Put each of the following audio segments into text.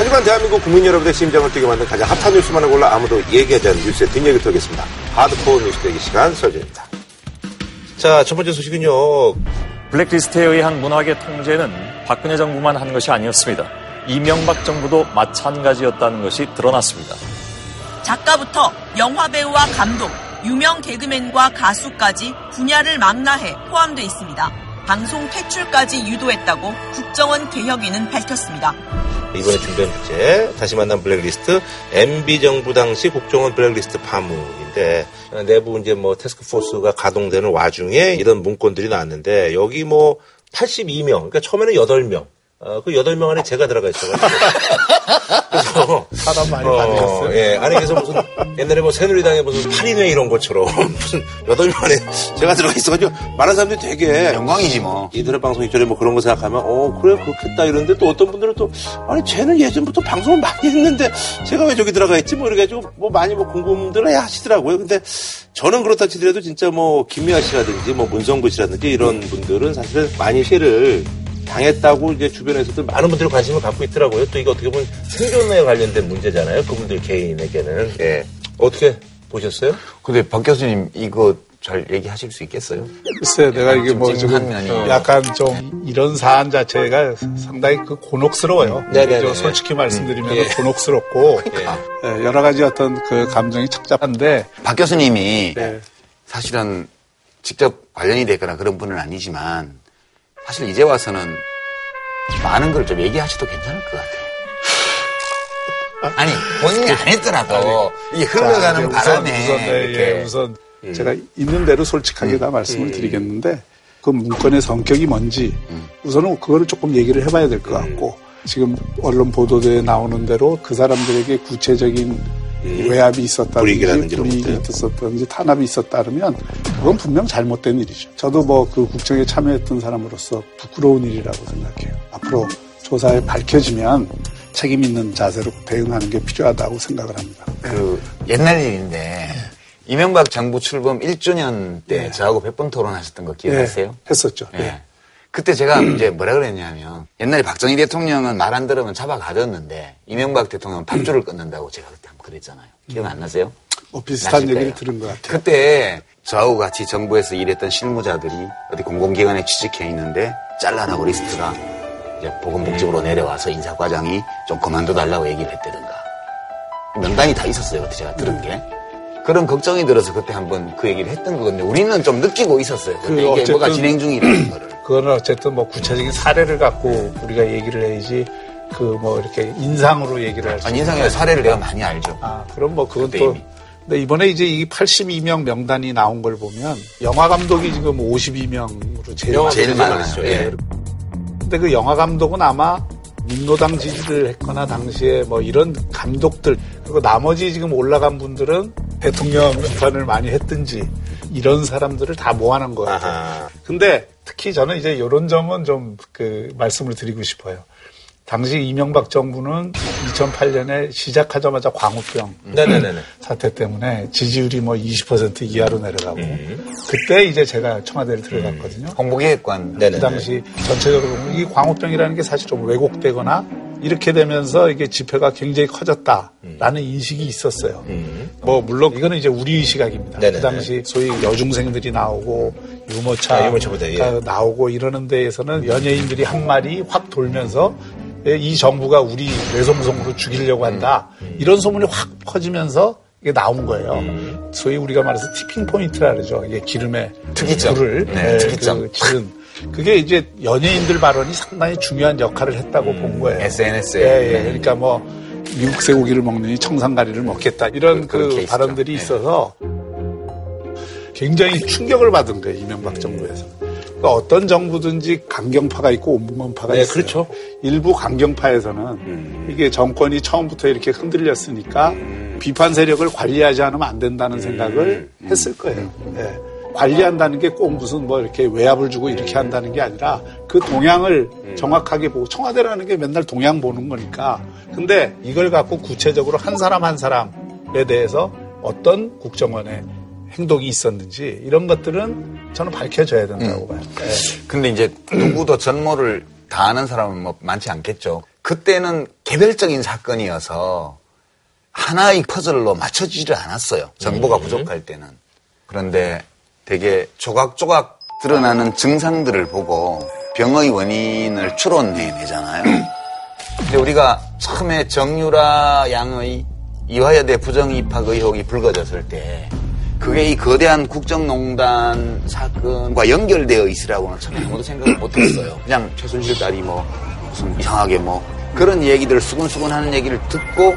하지만 대한민국 국민 여러분의 심장을 뛰게 만든 가장 핫한 뉴스만을 골라 아무도 얘기하지 않는 뉴스의 뒷얘기 털겠습니다. 하드코어 뉴스 대기 시간 설정입니다. 자, 첫 번째 소식은요. 블랙리스트에 의한 문학의 통제는 박근혜 정부만 한 것이 아니었습니다. 이명박 정부도 마찬가지였다는 것이 드러났습니다. 작가부터 영화배우와 감독, 유명 개그맨과 가수까지 분야를 망라해 포함되어 있습니다. 방송 퇴출까지 유도했다고 국정원 개혁위는 밝혔습니다. 이번에 준비한 주제 다시 만난 블랙리스트 MB 정부 당시 국정원 블랙리스트 파문인데 내부 이제 뭐 테스크포스가 가동되는 와중에 이런 문건들이 나왔는데 여기 뭐 82명 그러니까 처음에는 8명 어, 그 여덟 명 안에 제가 들어가 있어가지고. 그래서. 사람 많이 받으셨어요? 어, 예. 아니, 그래서 무슨, 옛날에 뭐 새누리당에 무슨 8인회 이런 것처럼 무슨 여덟 명 안에 제가 들어가 있어가지고 많은 사람들이 되게. 영광이지 뭐. 이들의 방송 이전에 뭐 그런 거 생각하면, 어, 그래, 그렇겠다 이러는데 또 어떤 분들은 또, 아니, 쟤는 예전부터 방송을 많이 했는데 제가 왜 저기 들어가 있지? 뭐 이래가지고 뭐 많이 뭐 궁금들 해 하시더라고요. 근데 저는 그렇다 치더라도 진짜 뭐 김미아 씨라든지 뭐 문성구 씨라든지 이런 분들은 사실은 많이 피해를 당했다고 이제 주변에서도 많은 분들이 관심을 갖고 있더라고요. 또 이게 어떻게 보면 생존에 관련된 문제잖아요. 그분들 개인에게는. 예. 어떻게 보셨어요? 근데 박 교수님 이거 잘 얘기하실 수 있겠어요? 글쎄, 내가 이게 뭐 지금 약간 좀 이런 사안 자체가 상당히 그 곤혹스러워요. 네네 네, 솔직히 말씀드리면 음. 곤혹스럽고 예. 여러 가지 어떤 그 감정이 착잡한데 박 교수님이 네. 사실은 직접 관련이 되거나 그런 분은 아니지만 사실 이제 와서는 많은 걸 좀 얘기하셔도 괜찮을 것 같아요. 아니 본인이 안 했더라도 이 흘러가는 자, 바람에 우선, 네, 예, 우선 음. 제가 있는 대로 솔직하게 음. 다 말씀을 음. 드리겠는데 그 문건의 성격이 뭔지 음. 우선은 그거를 조금 얘기를 해봐야 될 것 같고 지금 언론 보도대에 나오는 대로 그 사람들에게 구체적인 외압이 있었다든지 불이익이 있었다든지 탄압이 있었다 그러면 그건 분명 잘못된 일이죠. 저도 뭐 그 국정에 참여했던 사람으로서 부끄러운 일이라고 생각해요. 앞으로 조사에 밝혀지면 책임 있는 자세로 대응하는 게 필요하다고 생각을 합니다. 그 옛날 일인데 이명박 정부 출범 1주년 때 네. 저하고 100번 토론하셨던 거 기억하세요? 네. 했었죠. 네. 네. 그때 제가 이제 뭐라 그랬냐면 옛날에 박정희 대통령은 말 안 들으면 잡아 가졌는데 이명박 대통령은 밥줄을 끊는다고 제가 그때 한번 그랬잖아요. 기억 안 나세요? 뭐 비슷한 얘기를 들은 것 같아요. 그때 저하고 같이 정부에서 일했던 실무자들이 어디 공공기관에 취직해 있는데 잘라라고 리스트가 이제 보건복지부로 내려와서 인사과장이 좀 그만둬 달라고 얘기를 했다든가 명단이 다 있었어요. 그때 제가 들은 게. 그런 걱정이 들어서 그때 한번 그 얘기를 했던 거거든요. 우리는 좀 느끼고 있었어요. 그 이게 뭐가 진행 중이라는 거를. 그거는 어쨌든 뭐 구체적인 사례를 갖고 우리가 얘기를 해야지 그 뭐 이렇게 인상으로 얘기를 할 수. 아니 인상이 사례를 내가 많이 알죠. 아 그럼 뭐 그건 또. 근데 이번에 이제 이 82명 명단이 나온 걸 보면 영화 감독이 지금 52명으로 제일, 제일 많았죠. 예. 근데 그 영화 감독은 아마 민노당 지지를 했거나 당시에 뭐 이런 감독들 그리고 나머지 지금 올라간 분들은 대통령 비판을 많이 했든지 이런 사람들을 다 모아놓은 거예요. 아하. 근데 특히 저는 이제 이런 점은 좀 그 말씀을 드리고 싶어요. 당시 이명박 정부는 2008년에 시작하자마자 광우병 네네네. 사태 때문에 지지율이 뭐 20% 이하로 내려가고 음. 그때 이제 제가 청와대를 들어갔거든요. 음. 홍보기획관. 그 당시 전체적으로 이 광우병이라는 게 사실 좀 왜곡되거나 이렇게 되면서 이게 지표가 굉장히 커졌다라는 음. 인식이 있었어요. 음. 뭐 물론 이거는 이제 우리 시각입니다. 네네네. 그 당시 소위 여중생들이 나오고 유모차 아, 유모차보다, 예. 나오고 이러는 데에서는 연예인들이 한 말이 확 돌면서 예, 이 정부가 우리 뇌송송으로 죽이려고 한다. 음. 이런 소문이 확 퍼지면서 이게 나온 거예요. 음. 소위 우리가 말해서 tipping point라 그러죠. 이게 기름에 특이점. 불을 네, 예, 특이점. 그 지른. 그게 이제 연예인들 발언이 상당히 중요한 역할을 했다고 음. 본 거예요. SNS에. 예, 예. 네. 그러니까 뭐 미국 쇠고기를 먹느니 청산가리를 먹겠다 이런 그, 그 발언들이 네. 있어서 굉장히 충격을 받은 거예요. 이명박 음. 정부에서. 그러니까 어떤 정부든지 강경파가 있고 온부만파가 네, 있어요. 그렇죠. 일부 강경파에서는 음. 이게 정권이 처음부터 이렇게 흔들렸으니까 음. 비판 세력을 관리하지 않으면 안 된다는 음. 생각을 했을 거예요. 네. 관리한다는 게 꼭 무슨 뭐 이렇게 외압을 주고 이렇게 한다는 게 아니라 그 동향을 음. 정확하게 보고 청와대라는 게 맨날 동향 보는 거니까. 근데 이걸 갖고 구체적으로 한 사람 한 사람에 대해서 어떤 국정원의 행동이 있었는지 이런 것들은 저는 밝혀져야 된다고 음. 봐요. 네. 근데 이제 누구도 전모를 다 아는 사람은 뭐 많지 않겠죠. 그때는 개별적인 사건이어서 하나의 퍼즐로 맞춰지지를 않았어요. 정보가 음. 부족할 때는. 그런데 되게 조각조각 드러나는 증상들을 보고 병의 원인을 추론해내잖아요. 근데 우리가 처음에 정유라 양의 이화여대 부정 입학 의혹이 불거졌을 때 그게 이 거대한 국정농단 사건과 연결되어 있으라고는 처음에 아무도 생각을 못했어요. 그냥 최순실 딸이 뭐 무슨 이상하게 뭐 그런 얘기들을 수근수근 하는 얘기를 듣고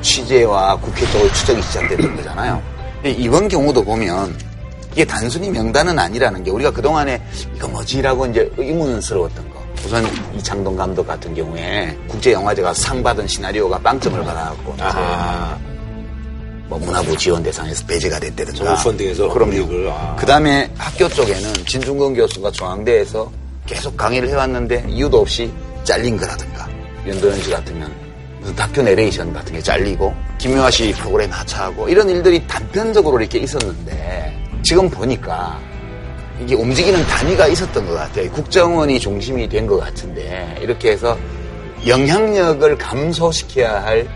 취재와 국회 쪽의 추적이 시작됐던 거잖아요. 이번 경우도 보면 이게 단순히 명단은 아니라는 게 우리가 그동안에 이거 뭐지라고 이제 의문스러웠던 거. 우선 이창동 감독 같은 경우에 국제영화제 가 상 받은 시나리오가 빵점을 받아갖고 아, 뭐 문화부 지원 대상에서 배제가 됐다든가. 정부 펀딩에서 그럼요. 아. 그 다음에 학교 쪽에는 진중권 교수가 중앙대에서 계속 강의를 해왔는데 이유도 없이 잘린 거라든가. 연도현 씨 같으면 무슨 다큐 내레이션 같은 게 잘리고 김효아 씨 프로그램 하차하고 이런 일들이 단편적으로 이렇게 있었는데 지금 보니까 이게 움직이는 단위가 있었던 것 같아요. 국정원이 중심이 된 것 같은데 이렇게 해서 영향력을 감소시켜야 할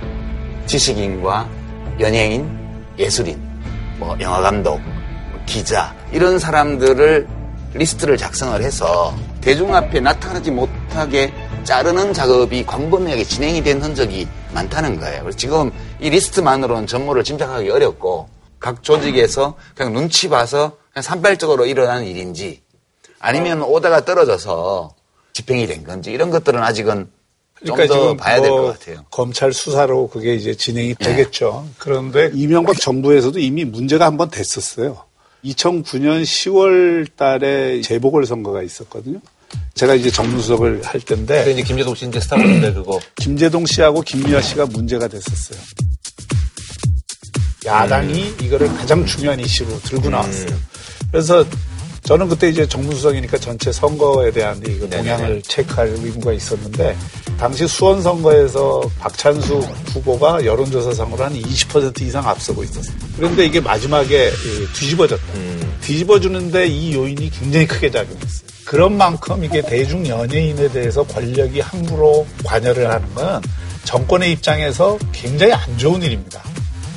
지식인과 연예인, 예술인, 뭐 영화감독, 기자 이런 사람들을 리스트를 작성을 해서 대중 앞에 나타나지 못하게 자르는 작업이 광범위하게 진행이 된 흔적이 많다는 거예요. 그래서 지금 이 리스트만으로는 전모를 짐작하기 어렵고 각 조직에서 그냥 눈치 봐서 그냥 산발적으로 일어나는 일인지 아니면 오더가 떨어져서 집행이 된 건지 이런 것들은 아직은 좀 그러니까 더 지금 봐야 될것뭐 같아요. 검찰 수사로 그게 이제 진행이 되겠죠. 그런데 이명박 정부에서도 이미 문제가 한 번 됐었어요. 2009년 10월 달에 재보궐 선거가 있었거든요. 제가 이제 정무수석을 할 때인데 그 이제 김재동 씨 이제 스타벅인데 그거. 김재동 씨하고 김미아 씨가 문제가 됐었어요. 야당이 이거를 가장 중요한 이슈로 들고 나왔어요. 그래서 저는 그때 이제 정무수석이니까 전체 선거에 대한 이거 동향을 체크할 의무가 있었는데 당시 수원 선거에서 박찬수 후보가 여론조사상으로 한 20% 이상 앞서고 있었어요. 그런데 이게 마지막에 이 뒤집어졌다. 뒤집어주는데 이 요인이 굉장히 크게 작용했어요. 그런 만큼 이게 대중 연예인에 대해서 권력이 함부로 관여를 하는 건 정권의 입장에서 굉장히 안 좋은 일입니다.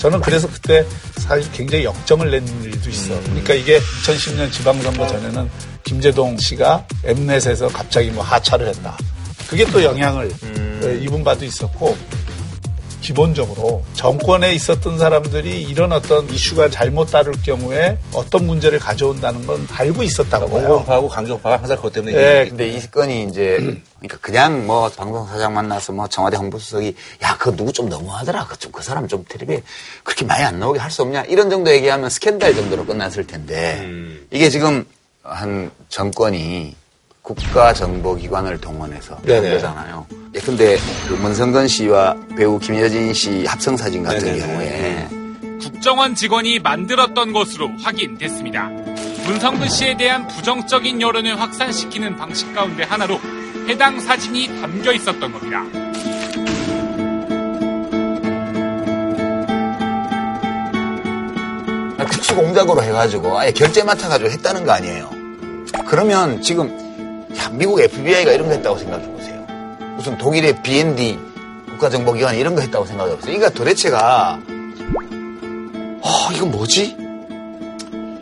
저는 그래서 그때 사실 굉장히 역정을 낸 일도 있어. 그러니까 이게 2010년 지방선거 전에는 김재동 씨가 엠넷에서 갑자기 뭐 하차를 했다. 그게 또 영향을 예, 입은 바도 있었고 기본적으로 정권에 있었던 사람들이 이런 어떤 이슈가 잘못 다룰 경우에 어떤 문제를 가져온다는 건 알고 있었다고 봐요. 공공파하고 강정파가 항상 그것 때문에. 예, 근데 이 건이 이제 그러니까 그냥 뭐 방송사장 만나서 뭐 청와대 홍보수석이 야 그거 누구 좀 너무하더라 그좀그 사람 좀 텔레비에 그렇게 많이 안 나오게 할 수 없냐 이런 정도 얘기하면 스캔들 정도로 끝났을 텐데 이게 지금 한 정권이 국가정보기관을 동원해서 한 네네. 거잖아요. 예, 근데 그 문성근 씨와 배우 김여진 씨 합성 사진 같은 네네네. 경우에 국정원 직원이 만들었던 것으로 확인됐습니다. 문성근 씨에 대한 부정적인 여론을 확산시키는 방식 가운데 하나로 해당 사진이 담겨 있었던 겁니다. 특수 공작으로 해가지고 아예 결제 맡아가지고 했다는 거 아니에요. 그러면 지금 야, 미국 FBI가 이런 거 했다고 생각해 보세요. 무슨 독일의 BND 국가정보기관 이런 거 했다고 생각해 보세요. 그러니까 도대체가 아 이거 뭐지?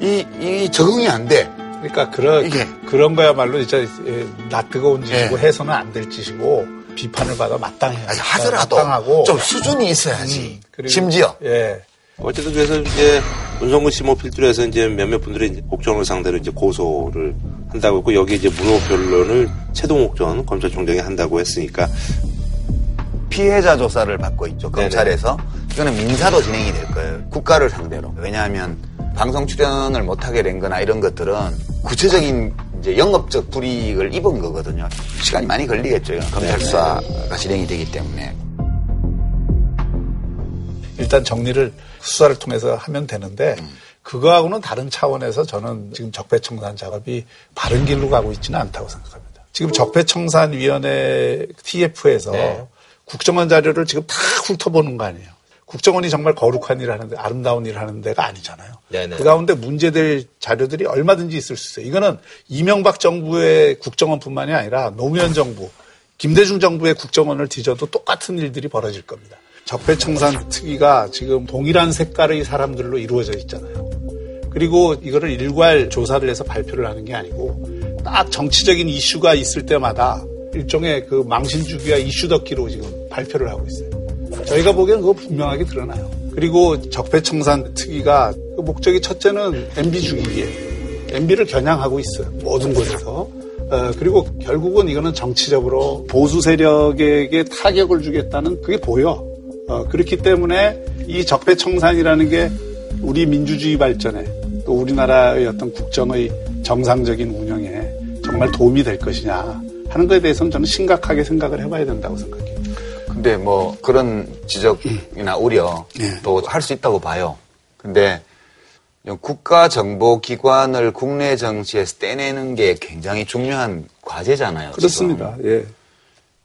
이, 이 적응이 안 돼. 그러니까 그런 이게. 그런 거야말로 진짜 예, 낯 뜨거운 짓이고 예. 해서는 안 될 짓이고 비판을 받아 마땅해요. 아니, 하더라도 마땅하고 좀 수준이 있어야지. 음, 그리고- 심지어 예. 어쨌든 그래서 이제 문성근 씨 뭐 필두에서 이제 몇몇 분들이 이제 국정을 상대로 이제 고소를 한다고 했고 여기 이제 문호 변론을 최동욱 전 검찰총장이 한다고 했으니까 피해자 조사를 받고 있죠. 검찰에서. 이거는 민사로 진행이 될 거예요. 국가를 상대로. 왜냐하면 방송 출연을 못하게 된 거나 이런 것들은 구체적인 이제 영업적 불이익을 입은 거거든요. 시간이 많이 걸리겠죠. 검찰 수사가 진행이 되기 때문에. 일단 정리를 수사를 통해서 하면 되는데 음. 그거하고는 다른 차원에서 저는 지금 적폐청산 작업이 바른 길로 가고 있지는 않다고 생각합니다. 지금 적폐청산위원회 TF에서 네. 국정원 자료를 지금 다 훑어보는 거 아니에요. 국정원이 정말 거룩한 일을 하는데 아름다운 일을 하는 데가 아니잖아요. 네네. 그 가운데 문제될 자료들이 얼마든지 있을 수 있어요. 이거는 이명박 정부의 국정원뿐만이 아니라 노무현 정부 김대중 정부의 국정원을 뒤져도 똑같은 일들이 벌어질 겁니다. 적폐청산 특위가 지금 동일한 색깔의 사람들로 이루어져 있잖아요. 그리고 이거를 일괄 조사를 해서 발표를 하는 게 아니고 딱 정치적인 이슈가 있을 때마다 일종의 그 망신주기와 이슈덕기로 지금 발표를 하고 있어요. 저희가 보기에는 그거 분명하게 드러나요. 그리고 적폐청산 특위가 그 목적이 첫째는 MB 죽이기에 MB를 겨냥하고 있어요. 모든 곳에서. 어, 그리고 결국은 이거는 정치적으로 보수 세력에게 타격을 주겠다는 그게 보여. 어, 그렇기 때문에 이 적폐청산이라는 게 우리 민주주의 발전에 또 우리나라의 어떤 국정의 정상적인 운영에 정말 도움이 될 것이냐 하는 것에 대해서는 저는 심각하게 생각을 해봐야 된다고 생각해요. 근데 뭐 그런 지적이나 우려 네. 또할수 있다고 봐요. 근데 국가정보기관을 국내 정치에서 떼내는 게 굉장히 중요한 과제잖아요. 그렇습니다. 지금. 예.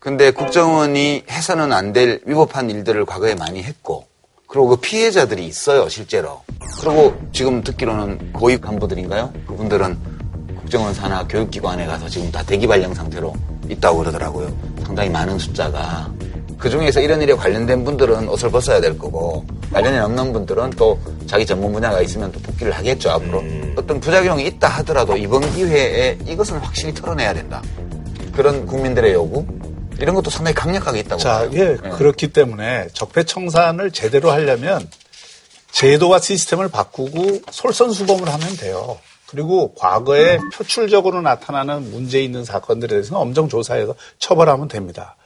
근데 국정원이 해서는 안 될 위법한 일들을 과거에 많이 했고, 그리고 그 피해자들이 있어요, 실제로. 그리고 지금 듣기로는 고위 간부들인가요? 그분들은 국정원 산하 교육기관에 가서 지금 다 대기 발령 상태로 있다고 그러더라고요. 상당히 많은 숫자가. 그 중에서 이런 일에 관련된 분들은 옷을 벗어야 될 거고, 관련이 없는 분들은 또 자기 전문 분야가 있으면 또 복귀를 하겠죠, 앞으로. 어떤 부작용이 있다 하더라도 이번 기회에 이것은 확실히 털어내야 된다. 그런 국민들의 요구? 이런 것도 상당히 강력하게 있다고 자, 봐요. 예, 예. 그렇기 때문에 적폐청산을 제대로 하려면 제도와 시스템을 바꾸고 솔선수범을 하면 돼요. 그리고 과거에 표출적으로 나타나는 문제 있는 사건들에 대해서는 엄정 조사해서 처벌하면 됩니다.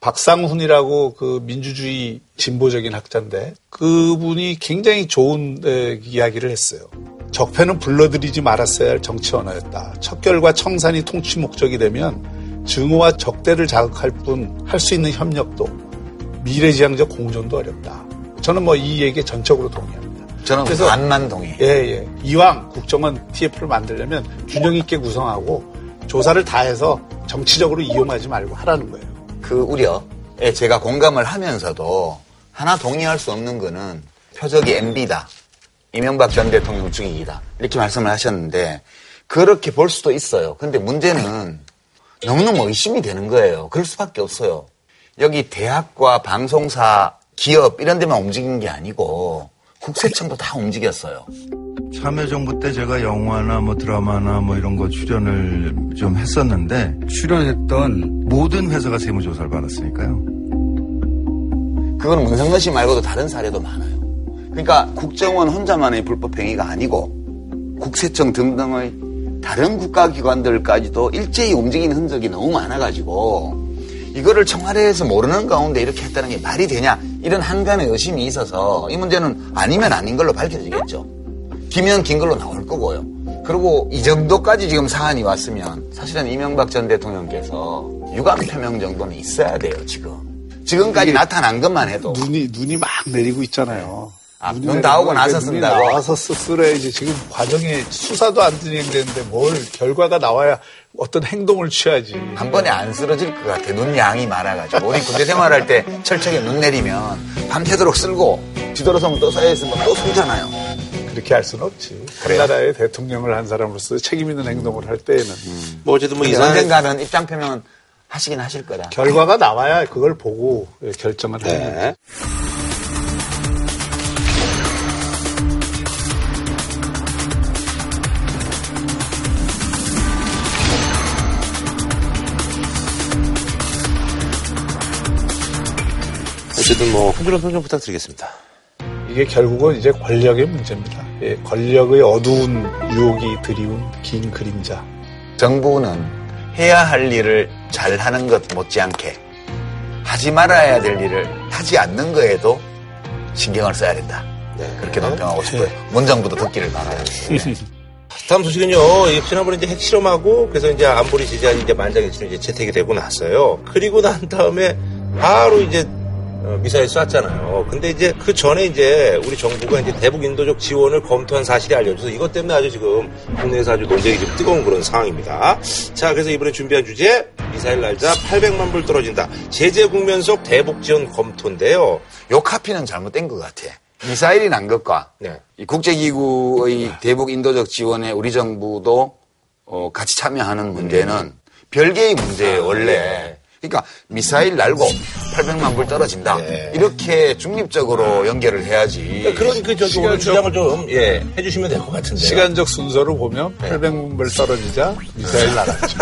박상훈이라고 그 민주주의 진보적인 학자인데 그분이 굉장히 좋은 에, 이야기를 했어요. 적폐는 불러들이지 말았어야 할 정치 언어였다. 척결과 청산이 통치 목적이 되면 증오와 적대를 자극할 뿐 할 수 있는 협력도 미래지향적 공존도 어렵다. 저는 뭐 이 얘기에 전적으로 동의합니다. 저는 그래서- 반만 동의해요. 예, 예. 이왕 국정원 TF를 만들려면 균형 있게 구성하고 조사를 다 해서 정치적으로 이용하지 말고 하라는 거예요. 그 우려에 제가 공감을 하면서도 하나 동의할 수 없는 거는 표적이 MB다. 이명박 전 대통령 죽이기다. 이렇게 말씀을 하셨는데 그렇게 볼 수도 있어요. 근데 문제는 너무너무 의심이 되는 거예요. 그럴 수밖에 없어요. 여기 대학과 방송사, 기업 이런 데만 움직인 게 아니고 국세청도 다 움직였어요. 참여정부 때 제가 영화나 뭐 드라마나 뭐 이런 거 출연을 좀 했었는데 출연했던 모든 회사가 세무조사를 받았으니까요. 그건 문성근 씨 말고도 다른 사례도 많아요. 그러니까 국정원 혼자만의 불법 행위가 아니고 국세청 등등의 다른 국가기관들까지도 일제히 움직이는 흔적이 너무 많아가지고 이거를 청와대에서 모르는 가운데 이렇게 했다는 게 말이 되냐 이런 한간의 의심이 있어서 이 문제는 아니면 아닌 걸로 밝혀지겠죠. 기면 긴 걸로 나올 거고요. 그리고 이 정도까지 지금 사안이 왔으면 사실은 이명박 전 대통령께서 유감 표명 정도는 있어야 돼요 지금. 지금까지 나타난 것만 해도 눈이 눈이 막 내리고 있잖아요. 아, 눈 나오고 나서 눈이 쓴다고? 나와서 쓰- 쓰래야지 지금 과정에 수사도 안 진행되는데 뭘 결과가 나와야 어떤 행동을 취하지. 한 번에 안 쓰러질 것 같아. 눈 양이 많아가지고. 우리 군대 생활할 때 철책에 눈 내리면 밤새도록 쓸고 지도로성 또 쌓여있으면 또 쓰잖아요. 그렇게 할 수는 없지. 그래요? 우리나라의 대통령을 한 사람으로서 책임 있는 행동을 할 때에는 뭐 어쨌든 뭐 이상한 언젠가는 입장 표명은 하시긴 하실 거다. 결과가 나와야 그걸 보고 결정을 하는 거죠. 어쨌든 뭐 흥분한 평좀 부탁드리겠습니다. 이게 결국은 이제 권력의 문제입니다. 예, 권력의 어두운 유혹이 드리운 긴 그림자. 정부는 해야 할 일을 잘 하는 것 못지않게 하지 말아야 될 일을 하지 않는 거에도 신경을 써야 된다. 네. 그렇게 논평하고 싶어요. 문정부도 듣기를 바라요. 다음 소식은요. 이 지난번에 이제 핵실험하고 그래서 이제 안보리 제재안이 이제 만장일치로 이제 채택이 되고 났어요. 그리고 난 다음에 바로 이제 어, 미사일 쐈잖아요. 근데 이제 그 전에 이제 우리 정부가 이제 대북 인도적 지원을 검토한 사실이 알려져서 이것 때문에 아주 지금 국내에서 아주 논쟁이 좀 뜨거운 그런 상황입니다. 자, 그래서 이번에 준비한 주제 미사일 날짜 800만 불 떨어진다. 제재 국면 속 대북 지원 검토인데요. 요 카피는 잘못된 것 같아. 미사일이 난 것과 네. 이 국제기구의 대북 인도적 지원에 우리 정부도 어, 같이 참여하는 문제는 별개의 문제예요, 원래. 그러니까 미사일 날고 800만 불 떨어진다. 예. 이렇게 중립적으로 연결을 해야지. 그런 그 저기 오늘 주장을 좀 예, 해주시면 될 것 같은데. 시간적 순서로 보면 네. 800문벌 떨어지자 미사일 날았죠.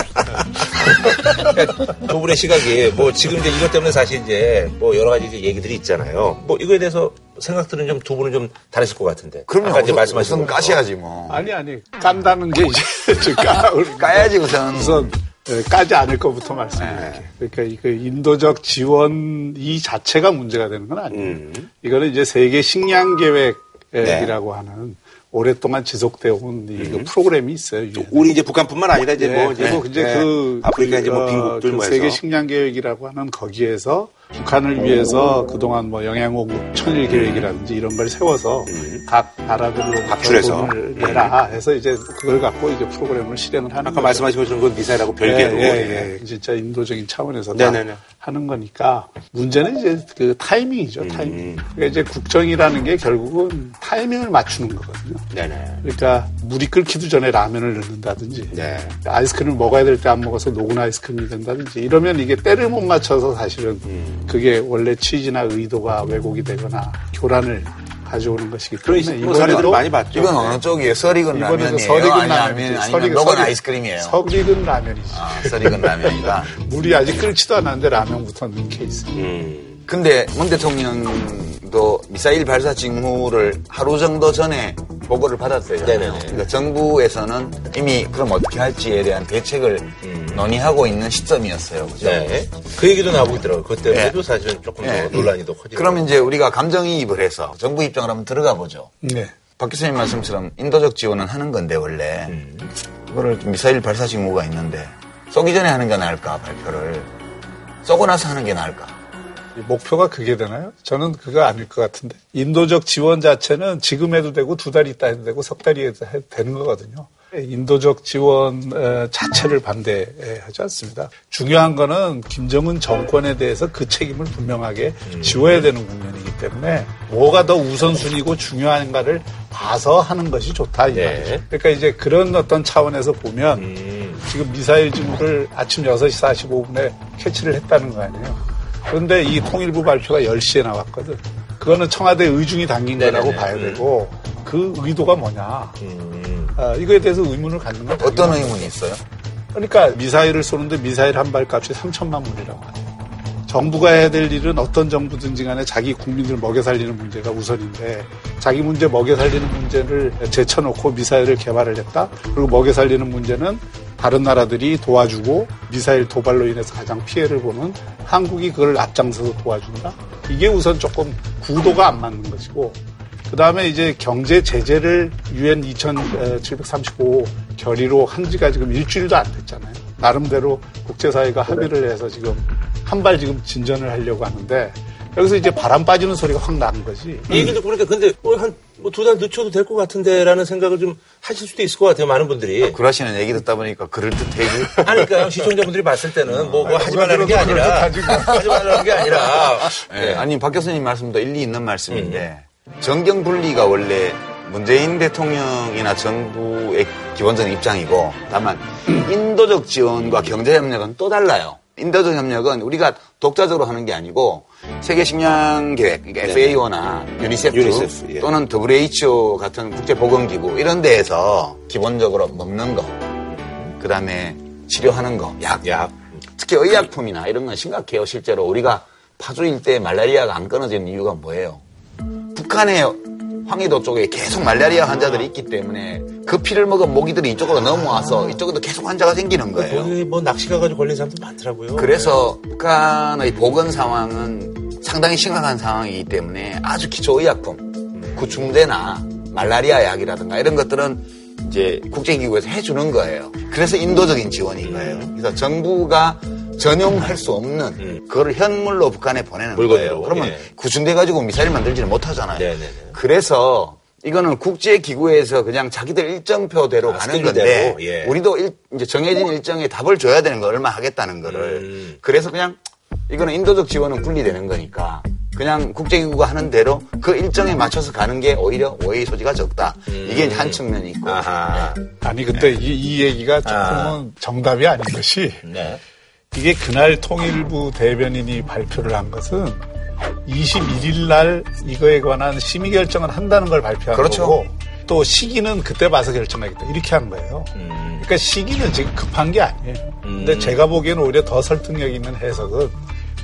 두 분의 시각이 뭐 지금 이제 이것 때문에 사실 이제 뭐 여러 가지 이제 얘기들이 있잖아요. 뭐 이거에 대해서 생각들은 좀 두 분은 좀 다르실 것 같은데. 그럼요. 아까 이제 우선, 말씀하신 우선 거. 까셔야지 뭐. 아니 아니 깐다는 게 이제 까, 까야지 우선. 우선 예, 까지 않을 것부터 말씀드릴게요. 그러니까 이그 인도적 지원 이 자체가 문제가 되는 건 아니에요. 음. 이거는 이제 세계 식량 계획이라고 하는 오랫동안 지속되어 온이그 프로그램이 있어요. 유엔에. 우리 이제 북한뿐만 아니라 이제 네, 뭐 이제, 그리고 이제 네. 그 아프리카 이제 뭐 어, 빈국들 그뭐 세계 식량 계획이라고 하는 거기에서 북한을 위해서 그동안 뭐 영양호국 천일 계획이라든지 이런 걸 세워서 각 나라들로 각출해서. 돈을 내라 해서 이제 그걸 갖고 이제 프로그램을 실행을 하는 아까 거죠. 말씀하신 것처럼 그 미사일하고 별개로. 예, 예, 예. 진짜 인도적인 차원에서 다 네네네. 하는 거니까 문제는 이제 그 타이밍이죠, 음. 타이밍. 그러니까 이제 국정이라는 게 결국은 타이밍을 맞추는 거거든요. 네네. 그러니까 물이 끓기도 전에 라면을 넣는다든지 네. 아이스크림을 먹어야 될 때 안 먹어서 녹은 아이스크림이 된다든지 이러면 이게 때를 못 맞춰서 사실은 음. 그게 원래 취지나 의도가 왜곡이 되거나 교란을 가져오는 것이기 때문에 뭐 사례들을 많이 봤죠. 이건 어느 쪽이에요? 이번에도 라면이에요? 아니, 라면이지. 아니면, 녹은 아이스크림이에요? 설익은 라면이지. 아, 설익은 라면이다. 물이 아직 끓지도 않았는데 라면부터 넣은 케이스. 음. 근데 문 대통령도 미사일 발사 징후를 하루 정도 전에 보고를 받았어요. 네네네. 그러니까 정부에서는 이미 그럼 어떻게 할지에 대한 대책을 논의하고 있는 시점이었어요. 그죠? 음. 네. 그 얘기도 나오고 있더라고요. 그것 때문에도 네. 사실은 조금 네. 더 논란이 더 커지고. 그러면 이제 우리가 감정이입을 해서 정부 입장을 한번 들어가 보죠. 네. 박 교수님 말씀처럼 인도적 지원은 하는 건데 원래 그거를 미사일 발사 직무가 있는데 쏘기 전에 하는 게 나을까 발표를 쏘고 나서 하는 게 나을까? 이 목표가 그게 되나요? 저는 그거 아닐 것 같은데. 인도적 지원 자체는 지금 해도 되고 두 달 있다 해도 되고 석달 있다 해도 되는 거거든요. 인도적 지원 어, 자체를 반대하지 않습니다. 중요한 거는 김정은 정권에 대해서 그 책임을 분명하게 지워야 되는 국면이기 때문에 뭐가 더 우선순위고 중요한가를 봐서 하는 것이 좋다 이 네. 말이죠. 그러니까 이제 그런 어떤 차원에서 보면 음. 지금 미사일 지구를 아침 6시 45분에 캐치를 했다는 거 아니에요. 그런데 이 통일부 발표가 10시에 나왔거든. 그거는 청와대 의중이 담긴 네네네. 거라고 봐야 되고 그 의도가 뭐냐. 음. 아, 이거에 대해서 의문을 갖는 건 어떤. 의문이 있어요? 그러니까 미사일을 쏘는데 미사일 한 발 값이 3천만 불이라고 하죠. 정부가 해야 될 일은 어떤 정부든지 간에 자기 국민들 먹여 살리는 문제가 우선인데 자기 문제 먹여 살리는 문제를 제쳐놓고 미사일을 개발을 했다. 그리고 먹여 살리는 문제는 다른 나라들이 도와주고 미사일 도발로 인해서 가장 피해를 보는 한국이 그걸 앞장서서 도와준다. 이게 우선 조금 구도가 안 맞는 것이고 그 다음에 이제 경제 제재를 유엔 2735 결의로 한 지가 지금 일주일도 안 됐잖아요. 나름대로 국제사회가 합의를 해서 지금 한 발 지금 진전을 하려고 하는데 여기서 이제 바람 빠지는 소리가 확 나는 거지. 이 얘기 듣고 그러니까 근데 한두 달 늦춰도 될 것 같은데라는 생각을 좀 하실 수도 있을 것 같아요. 많은 분들이. 구라시는 얘기 듣다 보니까 그럴 듯해. 아니, 그러니까 시청자분들이 봤을 때는 뭐, 뭐 하지 말라는 게 아니라 하지 말라는 게 아니라 네, 아니 박 교수님 말씀도 일리 있는 말씀인데 정경 분리가 원래 문재인 대통령이나 정부의 기본적인 입장이고 다만 인도적 지원과 경제 협력은 또 달라요. 인도적 협력은 우리가 독자적으로 하는 게 아니고 세계 식량 계획, 그러니까 FAO나 유니세프, 유니세프, 예. 또는 WHO 같은 국제 보건기구 이런 데에서 기본적으로 먹는 거, 그 다음에 치료하는 거, 약, 약. 특히 의약품이나 이런 건 심각해요. 실제로 우리가 파주일 때 말라리아가 안 끊어지는 이유가 뭐예요? 북한의 황해도 쪽에 계속 말라리아 환자들이 있기 때문에 그 피를 먹은 모기들이 이쪽으로 넘어와서 이쪽에도 계속 환자가 생기는 거예요. 거기 뭐 낚시 가 가지고 걸린 사람도 많더라고요. 그래서 북한의 보건 상황은 상당히 심각한 상황이기 때문에 아주 기초 의약품, 구충제나 말라리아 약이라든가 이런 것들은 이제 국제기구에서 해주는 거예요. 그래서 인도적인 지원인 거예요. 그래서 정부가 전용할 수 없는 그거를 현물로 북한에 보내는 물건으로, 거예요. 그러면 예. 구충돼 가지고 미사일 만들지는 못하잖아요. 네네네. 그래서 이거는 국제기구에서 그냥 자기들 일정표대로 아, 가는 건데 예. 우리도 일- 이제 정해진 일정에 답을 줘야 되는 거 얼마 하겠다는 거를 음. 그래서 그냥 이거는 인도적 지원은 분리되는 거니까 그냥 국제기구가 하는 대로 그 일정에 맞춰서 가는 게 오히려 오해의 소지가 적다. 이게 이제 한 측면이 있고 아하. 아니 근데 이, 이 얘기가 조금은 아. 정답이 아닌 것이 네. 이게 그날 통일부 대변인이 발표를 한 것은 21일 날 이거에 관한 심의 결정을 한다는 걸 발표한 그렇죠. 거고 또 시기는 그때 봐서 결정하겠다 이렇게 한 거예요. 그러니까 시기는 지금 급한 게 아니에요. 근데 제가 보기에는 오히려 더 설득력 있는 해석은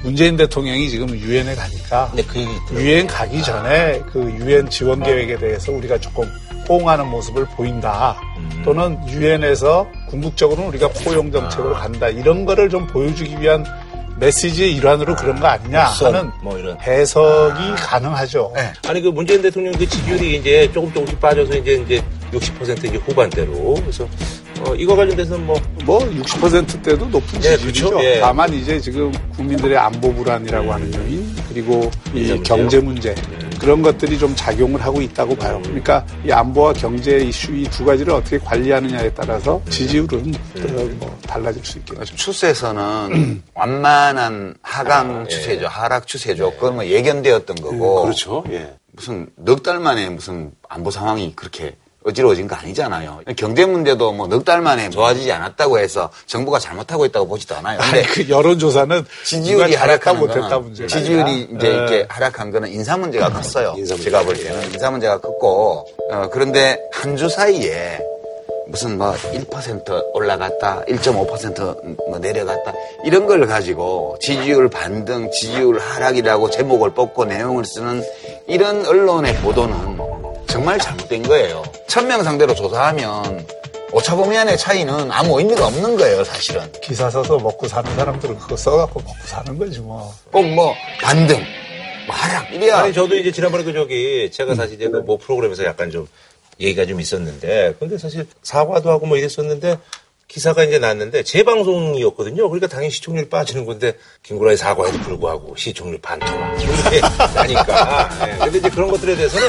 문재인 대통령이 지금 유엔에 가니까 네, 그. 유엔 가기 전에 그 유엔 지원 계획에 대해서 우리가 조금 호응하는 모습을 보인다. 또는 유엔에서 궁극적으로는 우리가 포용 정책으로 간다. 이런 거를 좀 보여주기 위한 메시지의 일환으로 그런 거 아니냐 하는 뭐 이런. 해석이 가능하죠. 네. 아니 그 문재인 대통령 그 지지율이 이제 조금 조금씩 빠져서 이제 이제 60% 이제 후반대로 그래서 어, 이거 관련돼서는 뭐뭐 60%대도 높은 네, 지지율이죠. 그렇죠. 예. 다만 이제 지금 국민들의 안보 불안이라고 하는 요인 그리고 이? 경제 문제 그런 것들이 좀 작용을 하고 있다고 봐요. 그러니까 이 안보와 경제 이슈 이 두 가지를 어떻게 관리하느냐에 따라서 지지율은 어, 뭐 달라질 수 있겠죠. 추세에서는 완만한 하강 추세죠. 하락 추세죠. 그건 뭐 예견되었던 거고. 그렇죠. 예. 무슨 넉 달 만에 무슨 안보 상황이 그렇게 어지러워진 거 아니잖아요. 경제 문제도 뭐 넉 달 만에 좋아지지 않았다고 해서 정부가 잘못하고 있다고 보지도 않아요. 아니 그 여론조사는 지지율이 하락하는 못했다 문제가 지지율이. 이제 예. 이렇게 하락한 거는 인사 문제가 컸어요. 인사 문제. 제가 볼 때는 인사 문제가 컸고 어, 그런데 한 주 사이에 무슨 뭐 1% 올라갔다, 1.5%뭐 내려갔다 이런 걸 가지고 지지율 반등, 지지율 하락이라고 제목을 뽑고 내용을 쓰는 이런 언론의 보도는 정말 잘못된 거예요. 천명 상대로 조사하면 오차범위안의 차이는 아무 의미가 없는 거예요, 사실은. 기사 써서 먹고 사는 사람들은 그거 써갖고 먹고 사는 거지 뭐. 꼭뭐 반등, 뭐 하락 이래야 아니 저도 이제 지난번에 그 저기 제가 사실 이제 그뭐 프로그램에서 약간 좀 얘기가 좀 있었는데 근데 사실 사과도 하고 뭐 이랬었는데 기사가 이제 났는데 재방송이었거든요. 그러니까 당연히 시청률 빠지는 건데 김구라의 사과에도 불구하고 시청률 반토막 이렇게 나니까. 예. 근데 이제 그런 것들에 대해서는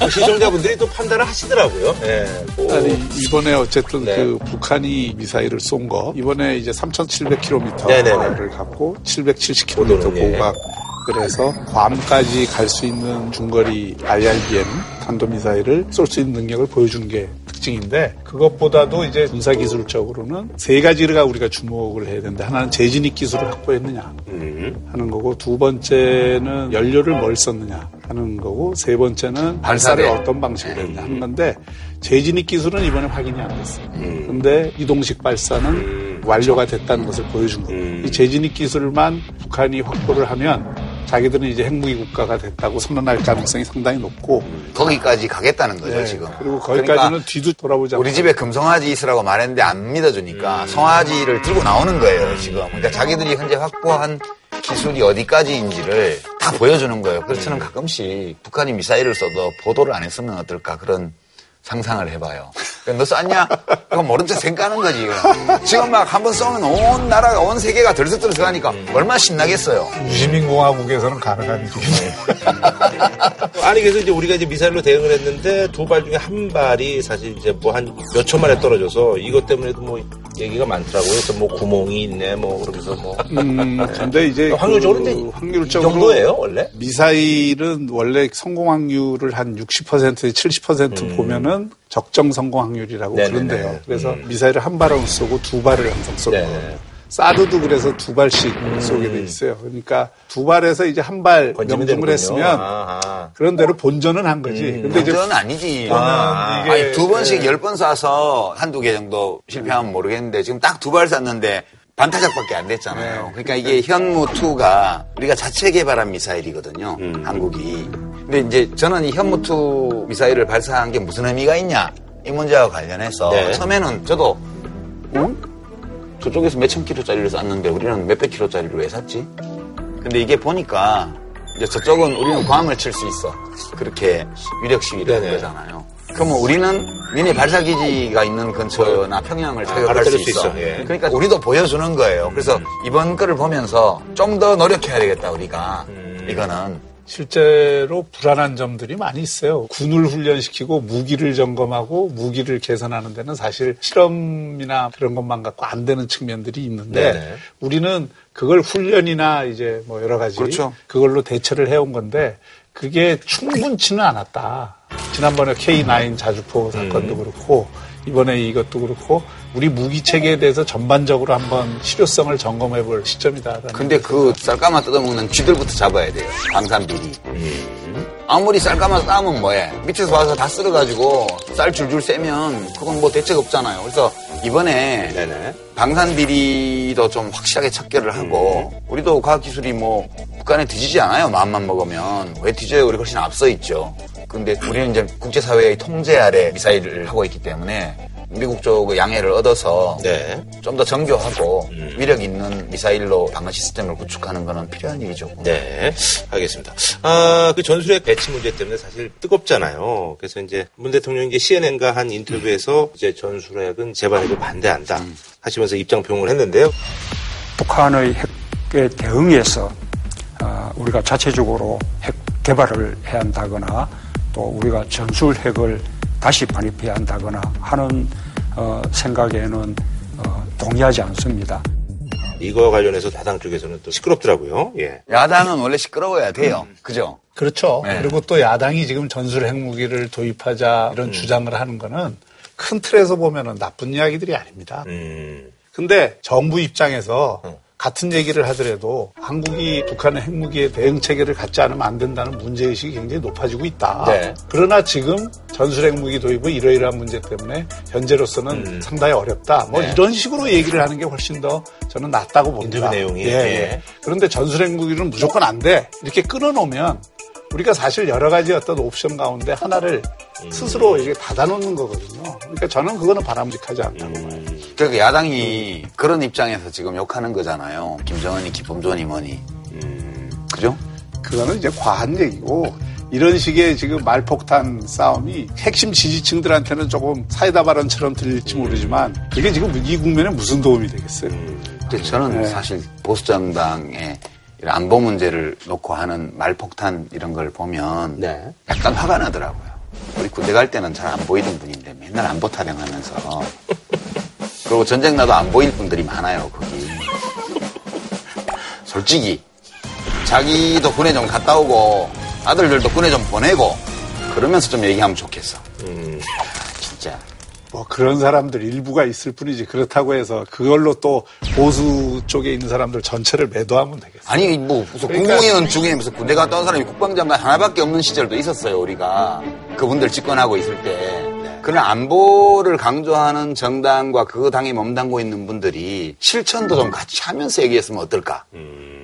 또 시청자분들이 또 판단을 하시더라고요. 예. 뭐 아니 이번에 어쨌든 네. 그 북한이 미사일을 쏜 거 이번에 이제 3,700km를 네네네. 갖고 770km 보도는, 예. 보각을 해서 괌까지 갈 수 있는 중거리 IRBM 탄도미사일을 쏠 수 있는 능력을 보여준 게 특징인데 그것보다도 이제 군사 기술적으로는 세 가지가 우리가 주목을 해야 되는데 하나는 재진입 기술을 확보했느냐 음. 하는 거고 두 번째는 연료를 뭘 썼느냐 하는 거고 세 번째는 발사를. 어떤 방식으로 했냐 하는 건데 재진입 기술은 이번에 확인이 안 됐어요. 근데 이동식 발사는 완료가 됐다는 것을 보여준 거고 음. 이 재진입 기술만 북한이 확보를 하면 자기들은 이제 핵무기 국가가 됐다고 선언할 가능성이 상당히 높고 거기까지 가겠다는 거죠 네, 지금. 그리고 거기까지는 그러니까 뒤도 돌아보지 않고 우리 집에 금송아지 있으라고 말했는데 안 믿어주니까 송아지를 들고 나오는 거예요 지금. 그러니까 자기들이 현재 확보한 기술이 어디까지인지를 다 보여주는 거예요. 그래서 저는 가끔씩 북한이 미사일을 써도 보도를 안 했으면 어떨까 그런 상상을 해봐요. 너 쐈냐? 그거 모른 척 생각하는 거지. 이거. 지금 막 한 번 쏘면 온 나라가, 온 세계가 들썩들썩하니까 얼마나 신나겠어요. 유시민공화국에서는 가능한 일이겠네. 아니 그래서 이제 우리가 이제 미사일로 대응을 했는데 두 발 중에 한 발이 사실 이제 뭐 한 몇 초 만에 떨어져서 이것 때문에도 뭐 얘기가 많더라고요. 그래서 뭐 구멍이 있네 뭐 그러면서 뭐 음, 근데 이제 확률적으로 그 근데 확률적으로 이 정도예요 원래? 미사일은 원래 성공 확률을 한 60%에서 70% 보면은 적정 성공 확률이라고 음. 네네네. 그런데요. 그래서 미사일을 한 발은 쏘고 두 발을 항상 쏘고. 음. 사드도 그래서 두 발씩 쏘게 돼 있어요. 그러니까 두 발에서 이제 한 발 명중을. 했으면 아하. 그런 대로 본전은 한 거지. 음. 근데 완전은 아니지. 아, 이게- 아니, 두 번씩 네. 열번 쏴서 한두 개 정도 실패하면 모르겠는데 지금 딱 두 발 쐈는데 반타작밖에 안 됐잖아요. 그러니까 이게 현무2가 우리가 자체 개발한 미사일이거든요. 한국이. 근데 이제 저는 이 현무2 미사일을 발사한 게 무슨 의미가 있냐 이 문제와 관련해서 네. 처음에는 저도 응? 저쪽에서 몇천 킬로짜리를 쐈는데 우리는 몇백 킬로짜리를 왜 샀지? 근데 이게 보니까 이제 저쪽은 우리는 괌을 칠 수 있어. 그렇게 위력 시위를 한. 거잖아요. 그러면 우리는 미니 발사기지가 있는 근처나 평양을 타격할 바로 수 있어. 있어, 예. 그러니까 우리도 보여주는 거예요. 그래서 이번 거를 보면서 좀 더 노력해야 되겠다, 우리가. 이거는. 실제로 불안한 점들이 많이 있어요. 군을 훈련시키고 무기를 점검하고 무기를 개선하는 데는 사실 실험이나 그런 것만 갖고 안 되는 측면들이 있는데 네네. 우리는 그걸 훈련이나 이제 뭐 여러 가지 그렇죠. 그걸로 대처를 해온 건데 그게 충분치는 않았다. 지난번에 K9 자주포 사건도 그렇고 이번에 이것도 그렇고 우리 무기 체계에 대해서 전반적으로 한번 실효성을 점검해 볼 시점이다. 근데 그 쌀가마 뜯어먹는 쥐들부터 잡아야 돼요. 방산 비리. 아무리 쌀가마 싸면 뭐해. 밑에서 와서 다 쓸어가지고 쌀 줄줄 쐬면 그건 뭐 대책 없잖아요. 그래서 이번에 네네. 방산 비리도 좀 확실하게 척결을 하고 우리도 과학기술이 뭐 북한에 뒤지지 않아요. 마음만 먹으면. 왜 뒤져요? 우리 훨씬 앞서 있죠. 근데 우리는 이제 국제사회의 통제 아래 미사일을 하고 있기 때문에 미국 쪽의 양해를 얻어서 네. 좀더 정교하고 위력 있는 미사일로 방어 시스템을 구축하는 것은 필요한 일이죠. 네, 알겠습니다. 아, 그 전술핵 배치 문제 때문에 사실 뜨겁잖아요. 그래서 이제 문 대통령이 이제 CNN과 한 인터뷰에서 이제 전술핵은 재발핵을 반대한다 하시면서 입장 표명을 했는데요. 북한의 핵에 대응해서 어, 우리가 자체적으로 핵 개발을 해야 한다거나 또 우리가 전술 핵을 다시 반입해야 한다거나 하는 어, 생각에는 어, 동의하지 않습니다. 이거와 관련해서 다당 쪽에서는 또 시끄럽더라고요. 예. 야당은 원래 시끄러워야 돼요. 그죠? 그렇죠. 네. 그리고 또 야당이 지금 전술 핵무기를 도입하자 이런 주장을 하는 거는 큰 틀에서 보면은 나쁜 이야기들이 아닙니다. 음, 근데 정부 입장에서 같은 얘기를 하더라도 한국이 북한의 핵무기에 대응 체계를 갖지 않으면 안 된다는 문제의식이 굉장히 높아지고 있다. 네. 그러나 지금 전술 핵무기 도입은 이러이러한 문제 때문에 현재로서는 상당히 어렵다. 뭐 네. 이런 식으로 얘기를 하는 게 훨씬 더 저는 낫다고 봅니다. 인터뷰 내용이. 예, 예. 예. 그런데 전술 핵무기는 무조건 안 돼. 이렇게 끊어놓으면 우리가 사실 여러 가지 어떤 옵션 가운데 하나를 스스로 이게 닫아놓는 거거든요. 그러니까 저는 그거는 바람직하지 않다고 봐요. 그러니까 야당이 그런 입장에서 지금 욕하는 거잖아요. 김정은이 기쁨존이 뭐니. 그죠? 그거는 이제 과한 얘기고 이런 식의 지금 말폭탄 싸움이 핵심 지지층들한테는 조금 사이다 발언처럼 들릴지 모르지만 그게 지금 이 국면에 무슨 도움이 되겠어요? 근데 저는 네. 사실 보수정당의 이런 안보 문제를 놓고 하는 말폭탄 이런 걸 보면 네. 약간 화가 나더라고요. 우리 군대 갈 때는 잘 안 보이던 분인데 맨날 안보 타령하면서 그리고 전쟁 나도 안 보일 분들이 많아요 거기. 솔직히 자기도 군에 좀 갔다 오고 아들들도 군에 좀 보내고 그러면서 좀 얘기하면 좋겠어. 음. 진짜. 뭐 그런 사람들 일부가 있을 뿐이지 그렇다고 해서 그걸로 또 보수 쪽에 있는 사람들 전체를 매도하면 되겠어요. 아니 뭐 무슨 그러니까- 국무위원 중에 무슨 군대 갔다 온 사람이 국방장관 하나밖에 없는 시절도 있었어요 우리가. 그분들 집권하고 있을 때. 그런 안보를 강조하는 정당과 그 당에 몸담고 있는 분들이 실천도 좀 같이 하면서 얘기했으면 어떨까?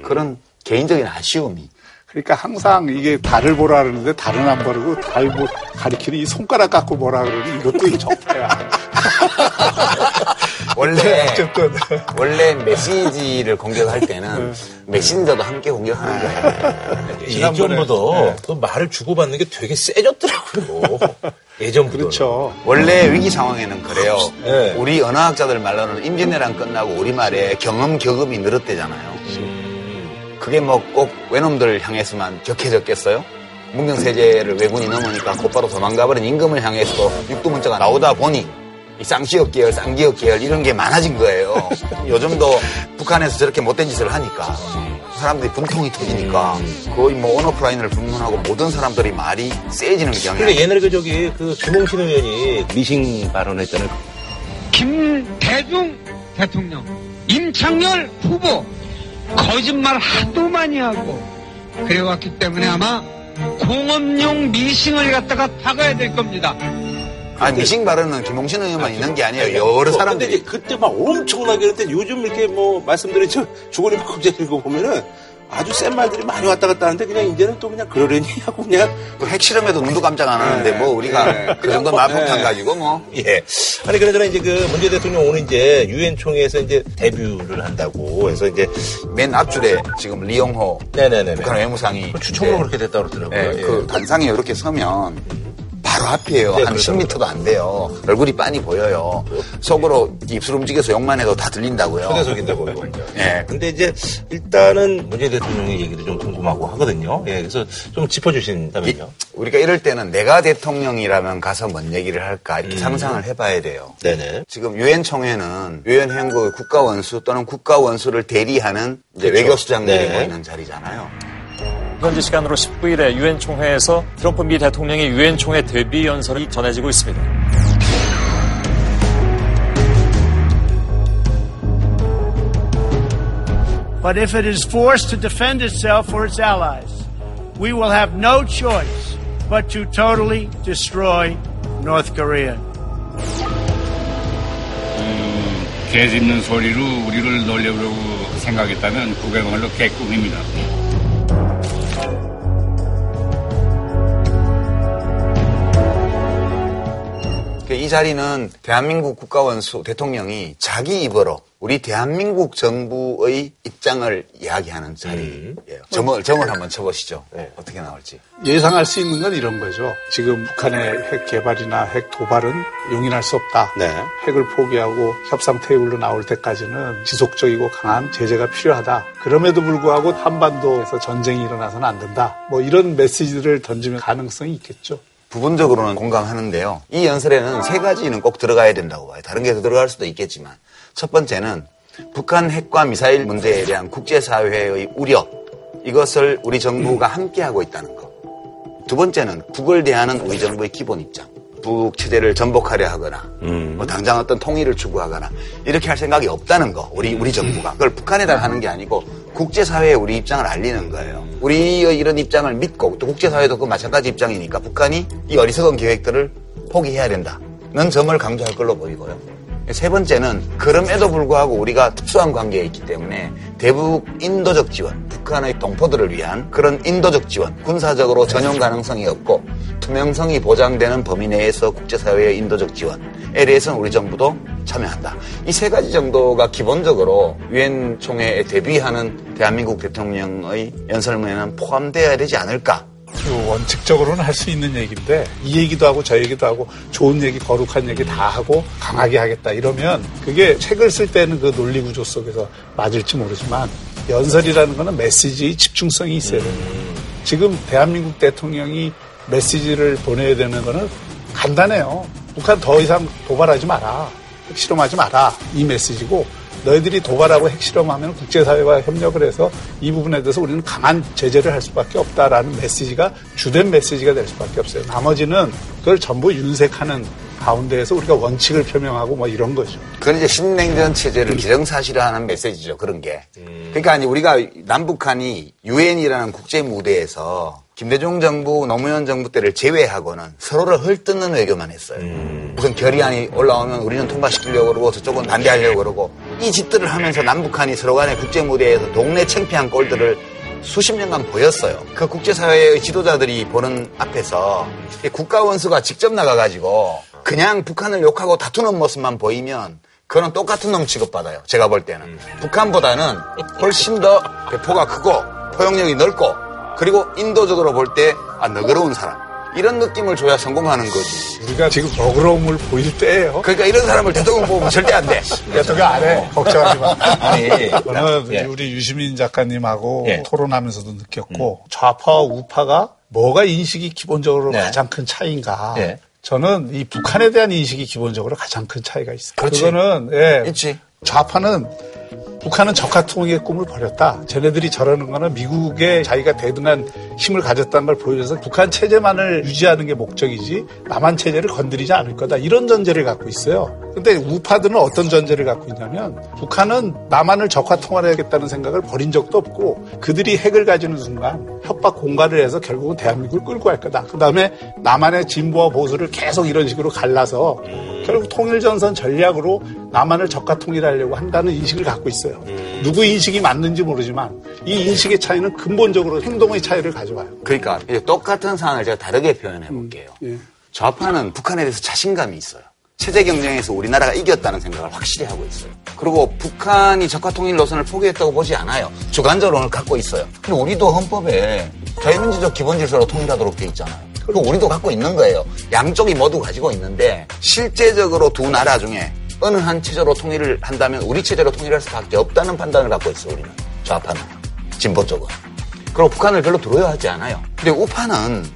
그런 개인적인 아쉬움이 그러니까 항상 이게 달을 보라 그러는데 달은 안 보르고 달 보, 가리키는 이 손가락 갖고 보라 그러니 이것도 이 적폐야. 원래 어쨌든 원래 메시지를 공격할 때는 메신저도 함께 공격하는 거예요. 예전보다 그 말을 주고받는 게 되게 세졌더라고요. 예전보다. 그렇죠. 원래 위기 상황에는 그래요. 네. 우리 언어학자들 말로는 임진왜란 끝나고 우리말에 경험 격음이 늘었대잖아요. 그게 뭐 꼭 외놈들을 향해서만 격해졌겠어요? 문경세제를 왜군이 넘으니까 곧바로 도망가버린 임금을 향해서도 육두문자가 나오다 보니 이 쌍시역 계열, 쌍기역 계열 이런 게 많아진 거예요. 요즘도 북한에서 저렇게 못된 짓을 하니까 사람들이 분통이 터지니까 거의 뭐 언어프라인을 불문하고 모든 사람들이 말이 세지는 경향이 근데 옛날에 그 저기 그 김홍신 의원이 미싱 발언했잖아요. 김대중 대통령, 임창열 후보 거짓말 하도 많이 하고 그래왔기 때문에 아마 공업용 미싱을 갖다가 박아야 될 겁니다. 아니 미싱 발언은 김홍신 의원만 있는 게 아니에요. 여러 사람들이 이제 그때 막 엄청나게 그랬는데 요즘 이렇게 뭐 말씀드린 저 주거니 박국제 읽어보면은 아주 센 말들이 많이 왔다 갔다 하는데 그냥 이제는 또 그냥 그러려니 하고 그냥 그 핵실험에도 눈도 깜짝 안 하는데 뭐 우리가 네. 그 정도 뭐, 네. 가지고 뭐 예. 아니 그러잖아 이제 그 문재 대통령 오늘 이제 유엔 총회에서 이제 데뷔를 한다고 해서 이제 맨 앞줄에 지금 리용호 네네네. 북한 외무상이 추첨으로 네. 그렇게 됐다 그러더라고요. 네, 예. 그 단상에 이렇게 서면 바로 앞이에요. 네, 한 그렇죠. 10m도 안 돼요. 얼굴이 빤히 보여요. 속으로 입술 움직여서 욕만 해도 다 들린다고요. 초대석인다고 이거. 예. 근데 이제 일단은 문재 대통령의 얘기도 좀 궁금하고 하거든요. 예. 그래서 좀 짚어주신다면요. 우리가 이럴 때는 내가 대통령이라면 가서 뭔 얘기를 할까 음. 이렇게 상상을 해봐야 돼요. 네네. 지금 유엔 총회는 유엔 회원국 국가 원수 또는 국가 원수를 대리하는 그렇죠. 외교수장들이 네. 모이는 자리잖아요. 현지 시간으로 19일에 유엔 총회에서 트럼프 미 대통령의 유엔 총회 대비 연설이 전해지고 있습니다. But if it is forced to defend itself or its allies, we will have no choice but to totally destroy North Korea. 음, 개 짖는 소리로 우리를 놀려고 생각했다면 그게 말로 개꿈입니다. 이 자리는 대한민국 국가원수 대통령이 자기 입으로 우리 대한민국 정부의 입장을 이야기하는 자리예요. 점을, 점을 한번 쳐보시죠. 어떻게 나올지. 예상할 수 있는 건 이런 거죠. 지금 북한의 핵 개발이나 핵 도발은 용인할 수 없다. 네. 핵을 포기하고 협상 테이블로 나올 때까지는 지속적이고 강한 제재가 필요하다. 그럼에도 불구하고 한반도에서 전쟁이 일어나서는 안 된다. 뭐 이런 메시지를 던지면 가능성이 있겠죠. 부분적으로는 공감하는데요. 이 연설에는 세 가지는 꼭 들어가야 된다고 봐요. 다른 게 더 들어갈 수도 있겠지만. 첫 번째는 북한 핵과 미사일 문제에 대한 국제사회의 우려. 이것을 우리 정부가 함께하고 있다는 것. 두 번째는 북을 대하는 우리 정부의 기본 입장. 북 체제를 전복하려 하거나, 뭐 당장 어떤 통일을 추구하거나 이렇게 할 생각이 없다는 거. 우리 우리 정부가 그걸 북한에다 하는 게 아니고 국제사회에 우리 입장을 알리는 거예요. 우리의 이런 입장을 믿고 또 국제사회도 그 마찬가지 입장이니까 북한이 이 어리석은 계획들을 포기해야 된다는 점을 강조할 걸로 보이고요. 세 번째는 그럼에도 불구하고 우리가 특수한 관계에 있기 때문에 대북 인도적 지원, 북한의 동포들을 위한 그런 인도적 지원, 군사적으로 전용 가능성이 없고 투명성이 보장되는 범위 내에서 국제사회의 인도적 지원에 대해서는 우리 정부도 참여한다. 이 세 가지 정도가 기본적으로 유엔 총회에 대비하는 대한민국 대통령의 연설문에는 포함되어야 되지 않을까 그 원칙적으로는 할 수 있는 얘기인데 이 얘기도 하고 저 얘기도 하고 좋은 얘기 거룩한 얘기 다 하고 강하게 하겠다 이러면 그게 책을 쓸 때는 그 논리 구조 속에서 맞을지 모르지만 연설이라는 거는 메시지의 집중성이 있어야 됩니다. 지금 대한민국 대통령이 메시지를 보내야 되는 거는 간단해요. 북한 더 이상 도발하지 마라. 핵실험하지 마라. 이 메시지고 너희들이 도발하고 핵실험하면 국제사회와 협력을 해서 이 부분에 대해서 우리는 강한 제재를 할 수밖에 없다라는 메시지가 주된 메시지가 될 수밖에 없어요. 나머지는 그걸 전부 윤색하는 가운데에서 우리가 원칙을 표명하고 뭐 이런 거죠. 그건 이제 신냉전 체제를 기정사실화하는 메시지죠. 그런 게. 그러니까 이제 우리가 남북한이 유엔이라는 국제 무대에서 김대중 정부, 노무현 정부 때를 제외하고는 서로를 헐뜯는 외교만 했어요. 무슨 결의안이 올라오면 우리는 통과시키려고 그러고 저쪽은 반대하려고 그러고 이 짓들을 하면서 남북한이 서로 간의 국제 무대에서 동네 창피한 꼴들을 수십 년간 보였어요. 그 국제사회의 지도자들이 보는 앞에서 국가 원수가 직접 나가가지고 그냥 북한을 욕하고 다투는 모습만 보이면 그거는 똑같은 놈 취급받아요. 제가 볼 때는. 북한보다는 훨씬 더 배포가 크고 포용력이 넓고 그리고 인도적으로 볼 때 아, 너그러운 사람. 이런 느낌을 줘야 성공하는 거지. 우리가 지금 너그러움을 보일 때예요. 그러니까 이런 사람을 대통령 보면 절대 안 돼. 대통령 안 해. 걱정하지 마. 아니, 저는 예. 우리 유시민 작가님하고 예. 토론하면서도 느꼈고 좌파와 우파가 뭐가 인식이 기본적으로 네. 가장 큰 차이인가. 예. 저는 이 북한에 대한 인식이 기본적으로 가장 큰 차이가 있어요. 그렇지. 그거는 예, 있지. 좌파는 북한은 적화통일의 꿈을 버렸다. 쟤네들이 저러는 거는 미국에 자기가 대등한 힘을 가졌다는 걸 보여줘서 북한 체제만을 유지하는 게 목적이지 남한 체제를 건드리지 않을 거다. 이런 전제를 갖고 있어요. 근데 우파들은 어떤 전제를 갖고 있냐면 북한은 남한을 적화통일하겠다는 생각을 버린 적도 없고 그들이 핵을 가지는 순간 협박 공갈을 해서 결국은 대한민국을 끌고 갈 거다. 그 다음에 남한의 진보와 보수를 계속 이런 식으로 갈라서 결국 통일전선 전략으로 남한을 적화 통일하려고 한다는 인식을 갖고 있어요. 누구 인식이 맞는지 모르지만 이 인식의 차이는 근본적으로 행동의 차이를 가져와요. 그러니까 이제 똑같은 상황을 제가 다르게 표현해 볼게요. 예. 좌파는 북한에 대해서 자신감이 있어요. 체제 경쟁에서 우리나라가 이겼다는 생각을 확실히 하고 있어요. 그리고 북한이 적화 통일 노선을 포기했다고 보지 않아요. 주관적으로는 갖고 있어요. 근데 우리도 헌법에 자유민주적 기본 질서로 통일하도록 돼 있잖아요. 그리고 우리도 갖고 있는 거예요. 양쪽이 모두 가지고 있는데 실제적으로 두 나라 중에 어느 한 체제로 통일을 한다면 우리 체제로 통일할 수밖에 없다는 판단을 갖고 있어요. 우리는 좌파는 진보 쪽은. 그리고 북한을 별로 두려워하지 않아요. 근데 우파는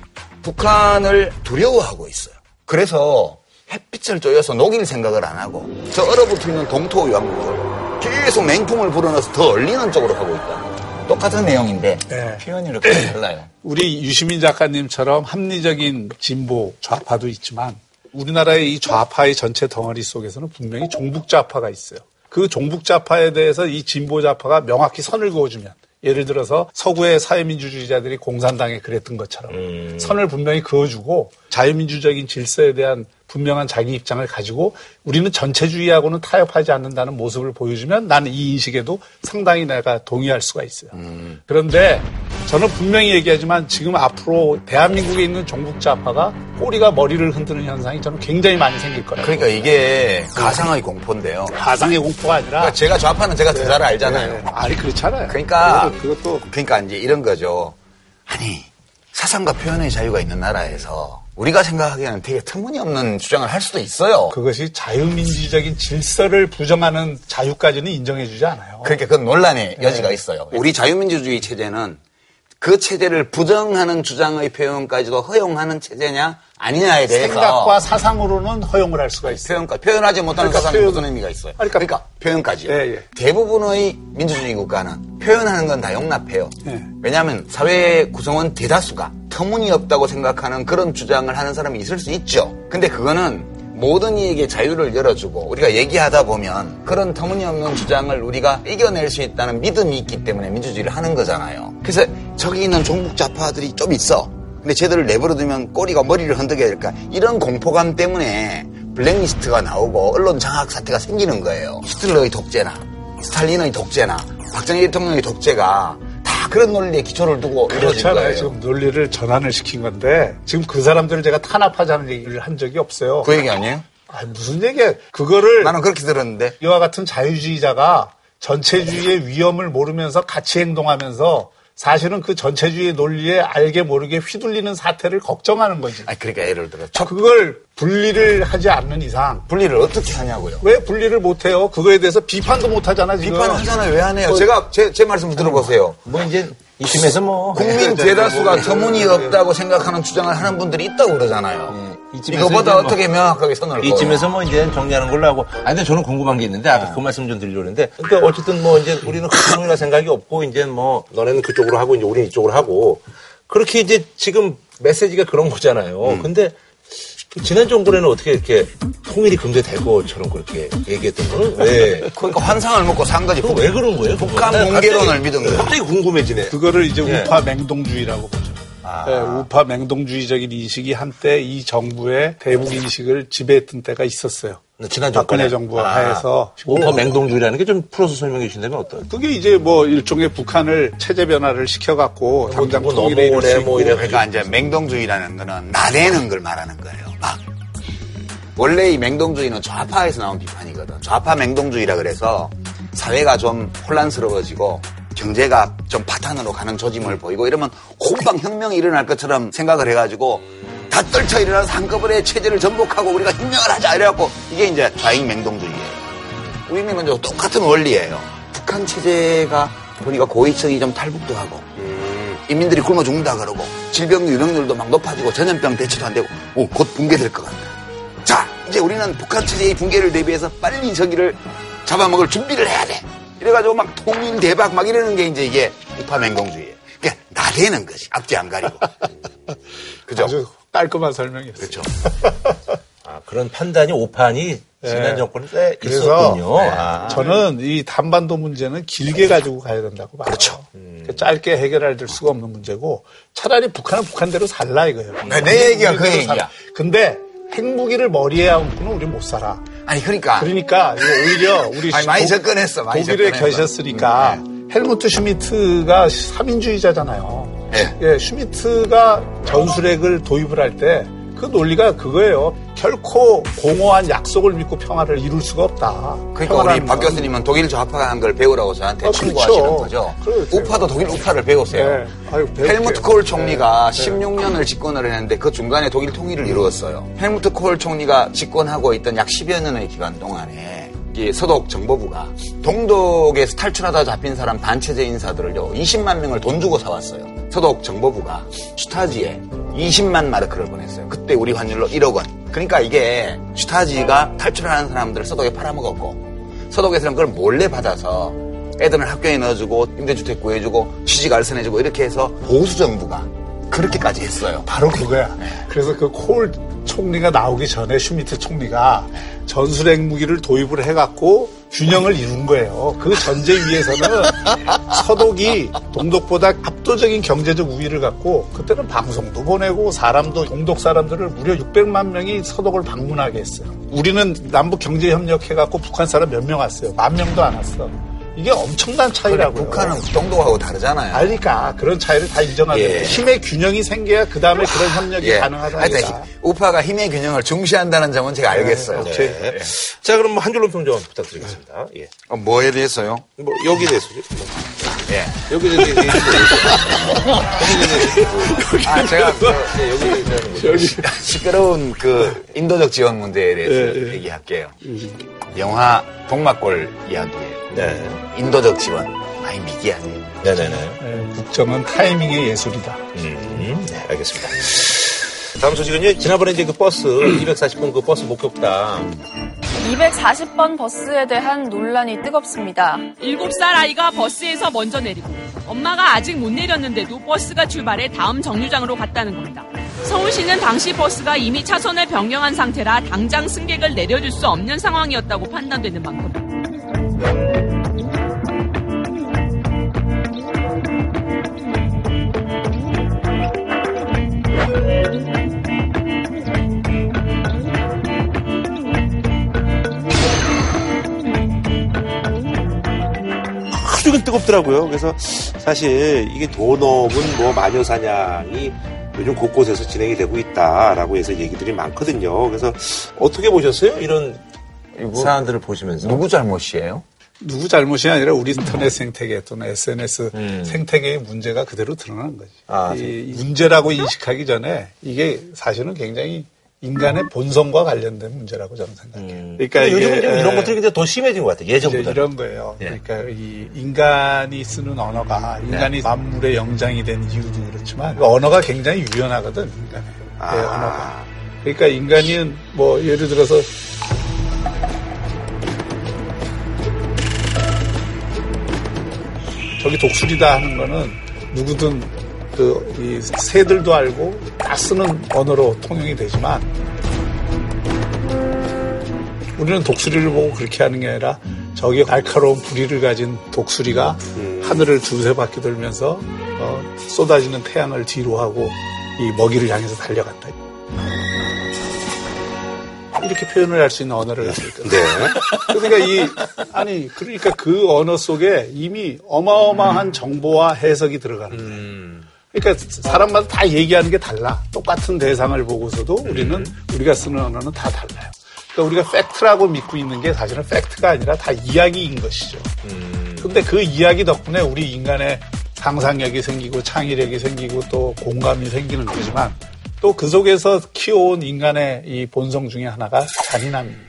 북한을 두려워하고 있어요. 그래서 햇빛을 쬐어서 녹일 생각을 안 하고 저 얼어붙어 있는 동토 유황국을 계속 맹풍을 불어넣어서 더 얼리는 쪽으로 가고 있다. 똑같은 내용인데 네. 표현이 이렇게 달라요. 우리 유시민 작가님처럼 합리적인 진보 좌파도 있지만 우리나라의 이 좌파의 전체 덩어리 속에서는 분명히 종북 좌파가 있어요. 그 종북좌파에 대해서 이 진보좌파가 명확히 선을 그어주면 예를 들어서 서구의 사회민주주의자들이 공산당에 그랬던 것처럼 음. 선을 분명히 그어주고 자유민주적인 질서에 대한 분명한 자기 입장을 가지고 우리는 전체주의하고는 타협하지 않는다는 모습을 보여주면 나는 이 인식에도 상당히 내가 동의할 수가 있어요. 그런데 저는 분명히 얘기하지만 지금 앞으로 대한민국에 있는 종북 좌파가 꼬리가 머리를 흔드는 현상이 저는 굉장히 많이 생길 거라고. 그러니까 이게 가상의 공포인데요. 가상의 공포가 아니라 그러니까 제가 좌파는 제가 더잘 알잖아요. 네, 네. 아니 그렇잖아요. 그러니까 그것도 그러니까 이제 이런 거죠. 아니 사상과 표현의 자유가 있는 나라에서 우리가 생각하기에는 되게 터무니없는 주장을 할 수도 있어요. 그것이 자유민주적인 질서를 부정하는 자유까지는 인정해주지 않아요. 그러니까 그건 논란의 여지가 있어요. 우리 자유민주주의 체제는 그 체제를 부정하는 주장의 표현까지도 허용하는 체제냐 아니냐에 대해서 생각과 사상으로는 허용을 할 수가 있어요. 표현까 표현하지 못하는 그러니까 사상이 표현- 무슨 의미가 있어요? 그러니까- 그러니까, 표현까지요. 예, 예. 대부분의 민주주의 국가는 표현하는 건 다 용납해요. 예. 왜냐하면 사회 구성원 대다수가 터무니없다고 생각하는 그런 주장을 하는 사람이 있을 수 있죠. 근데 그거는 모든 이에게 자유를 열어주고 우리가 얘기하다 보면 그런 터무니없는 주장을 우리가 이겨낼 수 있다는 믿음이 있기 때문에 민주주의를 하는 거잖아요. 그래서 저기 있는 종북 좌파들이 좀 있어. 근데 쟤들을 내버려두면 꼬리가 머리를 흔들게 될까 이런 공포감 때문에 블랙리스트가 나오고 언론 장악 사태가 생기는 거예요. 히틀러의 독재나 스탈린의 독재나 박정희 대통령의 독재가 다 그런 논리에 기초를 두고 그렇잖아요. 지금 논리를 전환을 시킨 건데 지금 그 사람들을 제가 탄압하자는 얘기를 한 적이 없어요. 그 얘기 아니에요? 아, 무슨 얘기야? 그거를 나는 그렇게 들었는데 이와 같은 자유주의자가 전체주의의 위험을 모르면서 같이 행동하면서 사실은 그 전체주의 논리에 알게 모르게 휘둘리는 사태를 걱정하는 거지. 아니 그러니까 예를 들어 첫 그걸 분리를 하지 않는 이상 분리를 어떻게 하냐고요. 왜 분리를 못 해요? 그거에 대해서 비판도 못 하잖아 지금. 비판을 하잖아요. 왜 안 해요? 그- 제가 제, 제 말씀 들어보세요. 뭐 이제 이쯤에서 뭐 국민 대다수가 터무니 없다고 생각하는 주장을 하는 분들이 있다고 그러잖아요. 이쯤에서 이거보다 뭐- 어떻게 명확하게 선을? 이쯤에서 뭐 이제 정리하는 걸로 하고. 아 근데 저는 궁금한 게 있는데 아까 그 말씀 좀 드리려고 했는데. 그러니까 어쨌든 뭐 이제 우리는 그쪽이라 생각이 없고 이제 뭐 너네는 그쪽으로 하고 이제 우리는 이쪽으로 하고 그렇게 이제 지금 메시지가 그런 거잖아요. 근데 그 지난 정권에는 어떻게 이렇게 통일이 금대되고처럼 그렇게 얘기했던 거는 왜? 그러니까 환상을 먹고 산 거지. 그거 왜 그런 거예요? 공개론을 갑자기- 믿은 거예요. 갑자기 궁금해지네. 그거를 이제 예. 우파 맹동주의라고 보죠. 예, 우파 맹동주의적인 인식이 한때 이 정부의 대북 인식을 지배했던 때가 있었어요. 지난 박근혜 정부가 아, 하에서 우파 맹동주의라는 게 좀 풀어서 설명해 주신다면 어떤? 그게 이제 뭐 일종의 북한을 체제 변화를 시켜갖고 당장 뭐 통일에 넘어오네, 있고 뭐 이래 그러니까 이제 맹동주의라는 거는 나대는 걸 말하는 거예요. 막. 원래 이 맹동주의는 좌파에서 나온 비판이거든. 좌파 맹동주의라 그래서 사회가 좀 혼란스러워지고 경제가 좀 바탄으로 가는 조짐을 보이고 이러면 공방 혁명이 일어날 것처럼 생각을 해가지고 다 떨쳐 일어나서 한꺼번에 체제를 전복하고 우리가 혁명을 하자 이래갖고 이게 이제 좌익 맹동주의예요. 우리는 이제 똑같은 원리예요. 북한 체제가 보니까 고위층이 좀 탈북도 하고 인민들이 굶어 죽는다 그러고 질병 유병률도 막 높아지고 전염병 대처도 안 되고 오, 곧 붕괴될 것 같다. 자 이제 우리는 북한 체제의 붕괴를 대비해서 빨리 저기를 잡아먹을 준비를 해야 돼. 이래가지고 막 통일 대박 막 이러는 게 이제 이게 우파 맹공주의예요. 그러니까 나대는 거지 앞뒤 안 가리고. 그죠? 아주 깔끔한 설명이었어요. 그렇죠. 아, 그런 판단이 오판이 지난 예. 정권 때 그래서 있었군요. 네, 아. 저는 이 단반도 문제는 길게 가지고 가야 된다고 봐요. 그렇죠. 짧게 해결할 수가 없는 문제고 차라리 북한은 북한대로 살라 이거예요. 네, 내 얘기가 그 얘기야. 살아. 근데 핵무기를 머리에 얹고는 우리 못 살아. 아니 그러니까 그러니까 오히려 우리 아니, 많이 독- 접근했어, 많이 독일에 접근했어. 음, 네. 계셨으니까 헬무트 슈미트가 사민주의자잖아요. 네. 예, 슈미트가 전술핵을 도입을 할 때 그 논리가 그거예요. 결코 공허한 약속을 믿고 평화를 이룰 수가 없다. 그러니까 우리 박 건. 교수님은 독일 좌파가 한 걸 배우라고 저한테 아, 충고하시는 그렇죠. 거죠. 그렇죠. 우파도 독일 우파를 배우세요. 네. 헬무트 콜 총리가 네. 16년을 집권을 했는데 그 중간에 독일 통일을 이루었어요. 헬무트 콜 총리가 집권하고 있던 약 10여 년의 기간 동안에 이 서독 정보부가 동독에서 탈출하다 잡힌 사람 반체제 인사들을요 20만 명을 돈 주고 사왔어요. 서독 정보부가 슈타지에 20만 마르크를 보냈어요. 그때 우리 환율로 1억 원. 그러니까 이게 슈타지가 탈출하는 사람들을 서독에 팔아먹었고 서독에서는 그걸 몰래 받아서 애들은 학교에 넣어주고 임대주택 구해주고 취직 알선해주고 이렇게 해서 보수 정부가 그렇게까지 했어요. 바로 그거야. 그래서 그 콜 총리가 나오기 전에 슈미트 총리가 전술핵 무기를 도입을 해갖고 균형을 이룬 거예요. 그 전제 위에서는 서독이 동독보다 압도적인 경제적 우위를 갖고 그때는 방송도 보내고 사람도 동독 사람들을 무려 600만 명이 서독을 방문하게 했어요. 우리는 남북 경제 협력해 갖고 북한 사람 몇 명 왔어요. 만 명도 안 왔어. 이게 엄청난 차이라고요. 북한은 동독하고 다르잖아요. 그러니까 그런 차이를 다 인정하고 예. 힘의 균형이 생겨야 그 다음에 그런 협력이 예. 가능하다. 하여튼 이거다. 우파가 힘의 균형을 중시한다는 점은 제가 알겠어요. 네. 자, 그럼 한 줄로 평좀 부탁드리겠습니다. 예. 어, 뭐에 대해서요? 뭐, 여기에 대해서. 예. 여기에 대해서. 아, 제가 그, 예, 여기에 대해서 시끄러운 그 인도적 지원 문제에 대해서 얘기할게요. 영화 동막골 이야기에 네. 인도적 지원 많이 미개하세요. 네네네. 예, 국정은 타이밍의 예술이다. 음, 네, 알겠습니다. 다음 소식은요, 지난번에 이제 그 버스, 240번 그 버스 목격담. 240번 버스에 대한 논란이 뜨겁습니다. 7살 아이가 버스에서 먼저 내리고 엄마가 아직 못 내렸는데도 버스가 출발해 다음 정류장으로 갔다는 겁니다. 서울시는 당시 버스가 이미 차선을 변경한 상태라 당장 승객을 내려줄 수 없는 상황이었다고 판단되는 만큼 뜨겁더라고요. 그래서 사실 이게 도넘은 뭐 마녀 사냥이 요즘 곳곳에서 진행이 되고 있다라고 해서 얘기들이 많거든요. 그래서 어떻게 보셨어요? 이런 사안들을 보시면서. 누구 잘못이에요? 누구 잘못이 아니라 우리 인터넷 생태계 또는 SNS 생태계의 문제가 그대로 드러나는 거지. 아, 이 문제라고 인식하기 전에 이게 사실은 굉장히 인간의 본성과 관련된 문제라고 저는 생각해요. 그러니까 근데 요즘은 이게, 좀 이런 에, 것들이 근데 더 심해진 것 같아요. 예전보다. 이런 거예요. 예. 그러니까 이 인간이 쓰는 언어가 네. 인간이 만물의 영장이 된 이유도 그렇지만 그 언어가 굉장히 유연하거든 인간의 아. 예, 언어가. 그러니까 인간은 뭐 예를 들어서 저기 독수리다 하는 거는 누구든 그 이 새들도 알고 다 쓰는 언어로 통용이 되지만 우리는 독수리를 보고 그렇게 하는 게 아니라 저기 날카로운 부리를 가진 독수리가 하늘을 두세 바퀴 돌면서 어, 쏟아지는 태양을 뒤로 하고 이 먹이를 향해서 달려간다. 이렇게 표현을 할 수 있는 언어를 가지고 있거든. 네. 그러니까 이 아니 그러니까 그 언어 속에 이미 어마어마한 정보와 해석이 들어가는 거예요. 그러니까 사람마다 다 얘기하는 게 달라. 똑같은 대상을 보고서도 우리는 우리가 쓰는 언어는 다 달라요. 그러니까 우리가 팩트라고 믿고 있는 게 사실은 팩트가 아니라 다 이야기인 것이죠. 근데 그 이야기 덕분에 우리 인간의 상상력이 생기고 창의력이 생기고 또 공감이 생기는 거지만 또 그 속에서 키워온 인간의 이 본성 중에 하나가 잔인함입니다.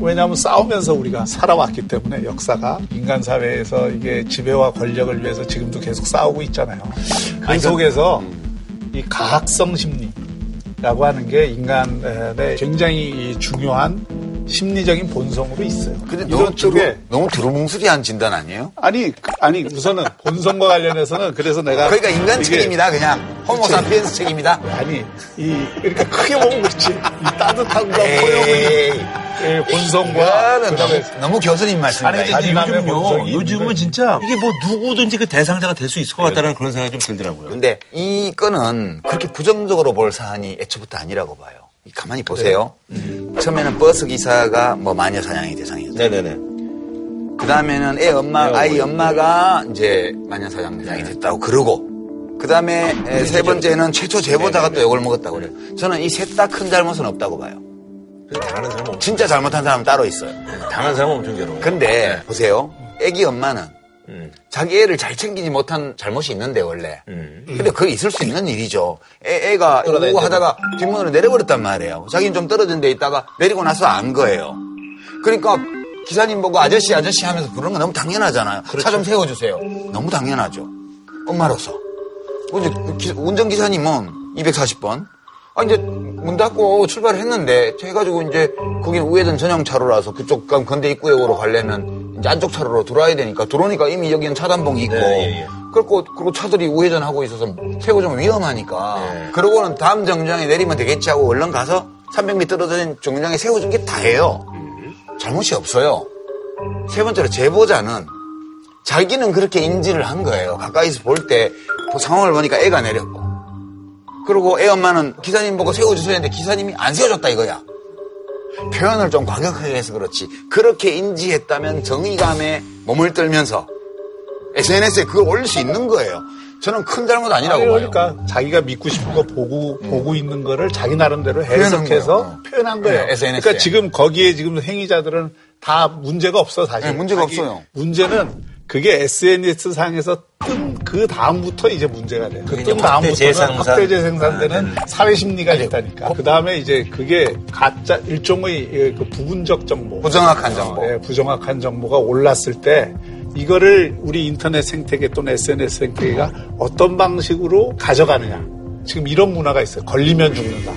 왜냐하면 싸우면서 우리가 살아왔기 때문에 역사가 인간 사회에서 이게 지배와 권력을 위해서 지금도 계속 싸우고 있잖아요. 그 속에서 이 가학성 심리라고 하는 게 인간의 굉장히 이 중요한 심리적인 본성으로 있어요. 근데 이런 너무 쪽에 너무 두루뭉술이한 진단 아니에요? 아니 그- 아니 우선은 본성과 관련해서는 그래서 내가 그러니까 인간 이게- 책임이다 그냥 호모사피엔스 책임이다. 아니 이 그러니까 크게 보면 그렇지 이 따뜻함과 에이. 포용의 예, 본성과 너무, 너무 교수님 말씀이다. 아니, 근데 요즘요, 본성이 요즘은 진짜 이게 뭐 누구든지 그 대상자가 될 수 있을 것 같다는 그런 생각이 좀 들더라고요. 근데 이 건은 그렇게 부정적으로 볼 사안이 애초부터 아니라고 봐요. 가만히 보세요. 처음에는 버스 기사가 뭐 마녀 사냥의 대상이었죠. 네네네. 그 다음에는 애 엄마, 아이 엄마가 이제 마녀 사냥 대상이 됐다고 그러고, 그 다음에 세 번째는 최초 제보자가 또 욕을 먹었다고 그래요. 저는 이 셋 다 큰 잘못은 없다고 봐요. 당하는 사람은 엄청, 진짜 잘못한 사람은 따로 있어요. 당한 사람은 엄청 괴로워. 근데 보세요. 애기 엄마는 음. 자기 애를 잘 챙기지 못한 잘못이 있는데 원래. 음. 근데 그게 있을 수 있는 일이죠. 애, 가 때도. 하다가 뒷문으로 내려버렸단 말이에요. 자기는 좀 떨어진 데 있다가 내리고 나서 안 거예요. 그러니까 기사님 보고 아저씨 아저씨 하면서 부르는 건 너무 당연하잖아요. 그렇죠. 차좀 세워주세요. 너무 당연하죠. 엄마로서. 이제 기- 운전기사님은 240번. 아, 이제 문 닫고 출발을 했는데, 해가지고 이제 거긴 우회전 전용 차로라서 그쪽 건- 건대 입구역으로 가려면 이제 안쪽 차로로 들어와야 되니까 들어오니까 이미 여기는 차단봉이 있고, 네, 예, 예. 그리고, 그리고 차들이 우회전하고 있어서 세고 좀 위험하니까. 네. 그러고는 다음 정류장에 내리면 되겠지 하고 얼른 가서 300m 떨어진 정류장에 세워준 게 다예요. 잘못이 없어요. 세 번째로 제보자는 자기는 그렇게 인지를 한 거예요. 가까이서 볼때그 상황을 보니까 애가 내렸고. 그리고 애 엄마는 기사님 보고 세워주셔야 했는데 기사님이 안 세워줬다 이거야. 표현을 좀 과격하게 해서 그렇지. 그렇게 인지했다면 정의감에 몸을 떨면서 SNS에 그걸 올릴 수 있는 거예요. 저는 큰 잘못 아니라고 아니, 봐요. 그러니까 자기가 믿고 싶은 거 보고 보고 있는 거를 자기 나름대로 해석해서 거예요. 표현한 거예요. 네, SNS 에. 그러니까 지금 거기에 지금 행위자들은 다 문제가 없어 사실. 네, 문제가 없어요. 문제는 그게 SNS 상에서 뜬 그 다음부터 이제 문제가 돼요. 그 뜬 다음부터는 확대 재 생산. 확대 재생산되는 사회 심리가 있다니까. 그 다음에 이제 그게 가짜 일종의 예, 그 부분적 정보, 부정확한 정보. 예, 부정확한 정보가 올랐을 때 이거를 우리 인터넷 생태계 또는 SNS 생태계가 어떤 방식으로 가져가느냐. 지금 이런 문화가 있어요. 걸리면 죽는다.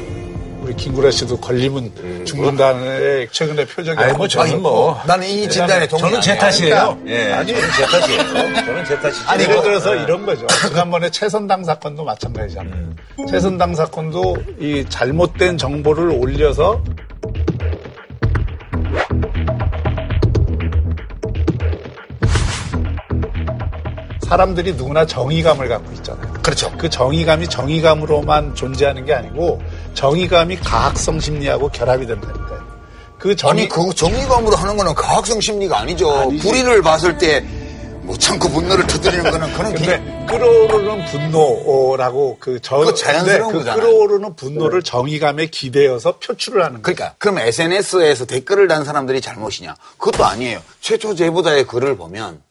우리 김구라 씨도 걸리면 죽는다는 최근에 표적이 아니, 뭐 저는 뭐. 나는 이 진단에 동의 저는 제 탓이에요. 예. 아니, 저는 제 탓이에요. 저는 제 탓이죠. 아니, 예를 들어서 이런 거죠. 지난번에 최선당 사건도 마찬가지잖아요. 음. 최선당 사건도 이 잘못된 정보를 올려서 사람들이 누구나 정의감을 갖고 있잖아요. 그렇죠. 그 정의감이 정의감으로만 존재하는 게 아니고 정의감이 가학성 심리하고 결합이 된다니까요. 그 정의 아니 그 정의감으로 하는 거는 과학성 심리가 아니죠. 아니지. 불의를 봤을 때 못 참고 분노를 터뜨리는 거는 그런 근데 끌어오르는 분노라고 그 저, 그거 자연스러운 그 거잖아요. 끌어오르는 분노를 정의감에 기대어서 표출을 하는 거예요. 그러니까 그럼 SNS에서 댓글을 단 사람들이 잘못이냐? 그것도 아니에요. 최초 제보자의 글을 보면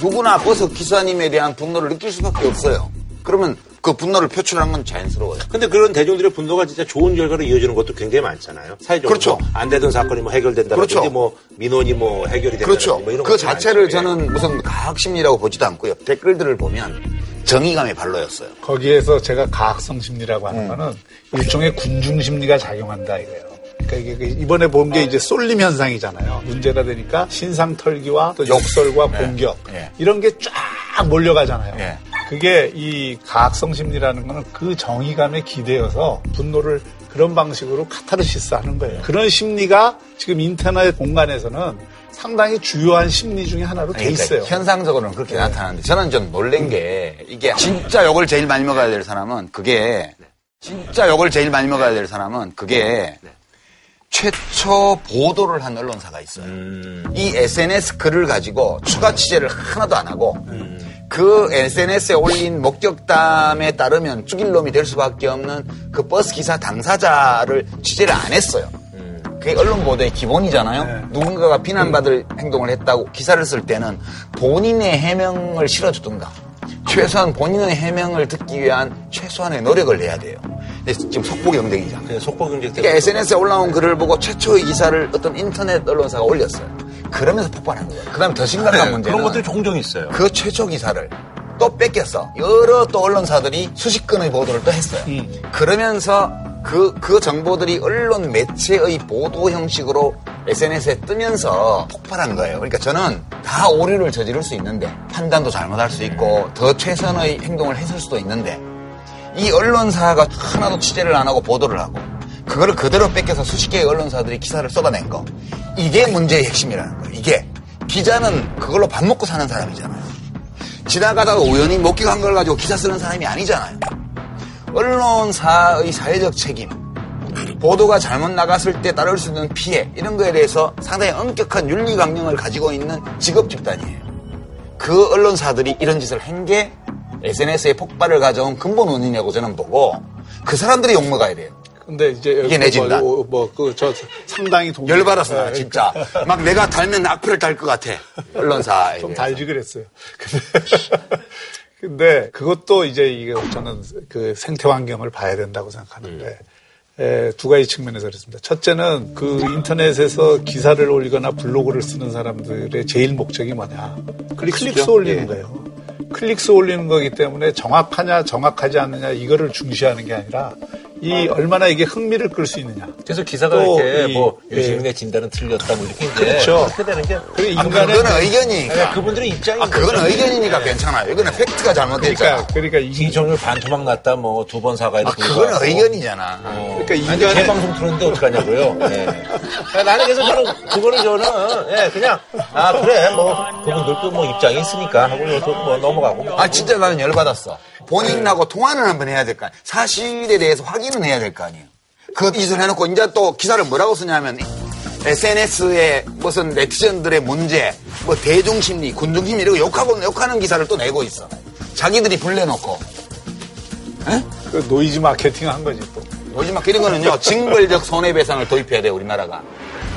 누구나 버스 기사님에 대한 분노를 느낄 수밖에 없어요. 그러면 그 분노를 표출하는 건 자연스러워요. 근데 그런 대중들의 분노가 진짜 좋은 결과로 이어지는 것도 굉장히 많잖아요. 사회적으로 그렇죠. 뭐 안 되던 사건이 뭐 해결된다든지 그렇죠. 뭐 민원이 뭐 해결이 된다든지 그렇죠. 뭐 이런 그 자체를 많죠. 예. 저는 무슨 과학 심리라고 보지도 않고요. 댓글들을 보면 정의감의 발로였어요. 거기에서 제가 가학성 심리라고 하는 거는 일종의 군중 심리가 작용한다 이거예요. 그러니까 이게 그 이번에 본 게 이제 쏠림 현상이잖아요. 문제가 되니까 신상 털기와 또 욕설과 공격 예. 이런 게 쫙 몰려가잖아요. 예. 그게 이 가학성 심리라는 거는 그 정의감에 기대어서 분노를 그런 방식으로 카타르시스 하는 거예요. 그런 심리가 지금 인터넷 공간에서는 상당히 주요한 심리 중에 하나로 돼 그러니까 있어요. 현상적으로는 그렇게 나타나는데 저는 좀 놀란 게 이게 진짜 욕을 제일 많이 먹어야 될 사람은 그게 진짜 욕을 제일 많이 먹어야 될 사람은 그게 최초 보도를 한 언론사가 있어요. 이 SNS 글을 가지고 추가 취재를 하나도 안 하고 그 SNS에 올린 목격담에 따르면 죽일 놈이 될 수밖에 없는 그 버스 기사 당사자를 취재를 안 했어요. 그게 언론 보도의 기본이잖아요. 누군가가 비난받을 행동을 했다고 기사를 쓸 때는 본인의 해명을 실어주든가 최소한 본인의 해명을 듣기 위한 최소한의 노력을 해야 돼요. 근데 지금 속보 경쟁이잖아요. 네, 속보 경쟁 그러니까 SNS에 올라온 글을 보고 최초의 기사를 어떤 인터넷 언론사가 올렸어요. 그러면서 폭발한 거예요. 그 다음에 더 심각한 네, 문제는 그런 것들이 종종 있어요. 그 최초 기사를 또 뺏겼어. 여러 또 언론사들이 수십 건의 보도를 또 했어요. 그러면서 그, 그 정보들이 언론 매체의 보도 형식으로 SNS에 뜨면서 폭발한 거예요. 그러니까 저는 다 오류를 저지를 수 있는데 판단도 잘못할 수 있고 더 최선의 행동을 했을 수도 있는데 이 언론사가 하나도 취재를 안 하고 보도를 하고 그거를 그대로 뺏겨서 수십 개의 언론사들이 기사를 쏟아낸 거 이게 문제의 핵심이라는 거예요. 이게 기자는 그걸로 밥 먹고 사는 사람이잖아요. 지나가다가 우연히 목격한 걸 가지고 기사 쓰는 사람이 아니잖아요. 언론사의 사회적 책임, 보도가 잘못 나갔을 때 따를 수 있는 피해 이런 거에 대해서 상당히 엄격한 윤리 강령을 가지고 있는 직업 집단이에요. 그 언론사들이 이런 짓을 한 게 SNS의 폭발을 가져온 근본 원인이라고 저는 보고 그 사람들이 욕먹어야 돼요. 근데 이제 이게 여기 내 진단. 뭐, 그, 저, 상당히 동 열받았어, 나 진짜. 막 내가 달면 악플을 달 것 같아. 언론사에. 좀. 달지 그랬어요. 근데, 근데 그것도 이제 이게 저는 그 생태 환경을 봐야 된다고 생각하는데 에, 두 가지 측면에서 그렇습니다. 첫째는 그 인터넷에서 기사를 올리거나 블로그를 쓰는 사람들의 제일 목적이 뭐냐? 클릭수 올리는 거예요. 클릭수 올리는 거기 때문에 정확하냐 정확하지 않느냐 이거를 중시하는 게 아니라 이 얼마나 이게 흥미를 끌 수 있느냐. 그래서 기사가 또 이렇게 이- 뭐 예. 유시민의 진단은 틀렸다 뭐 이렇게 그렇죠. 그렇게 되는 게 아, 인간의 그거는 의견이니까. 네, 그분들의 입장이 아, 그거는 의견이니까 괜찮아요. 이거는 팩트가 잘못됐잖아. 그러니까 그러니까 이 기종을 반토막 났다 뭐 두 번 사과해도 아, 그거는 의견이잖아. 그러니까 아니, 인간의 제 방송 틀었는데 어떡하냐고요. 예. 야, 나는 그래서 저는 그거는 저는 예, 그냥 아 그래 뭐 그분들도 뭐 입장이 있으니까 하고 또뭐 넘어가고 뭐. 아, 진짜 나는 열받았어. 본인하고 통화는 한번 해야 될 거 아니야. 사실에 대해서 확인은 해야 될 거 아니에요. 그 짓을 해놓고 이제 또 기사를 뭐라고 쓰냐면 SNS에 무슨 네티즌들의 문제, 뭐 대중심리, 군중심리 이러고 욕하고 욕하는 기사를 또 내고 있어. 자기들이 불러놓고. 그 노이즈 마케팅 한 거지 또. 요즘 이런 거는요, 징벌적 손해배상을 도입해야 돼요, 우리나라가.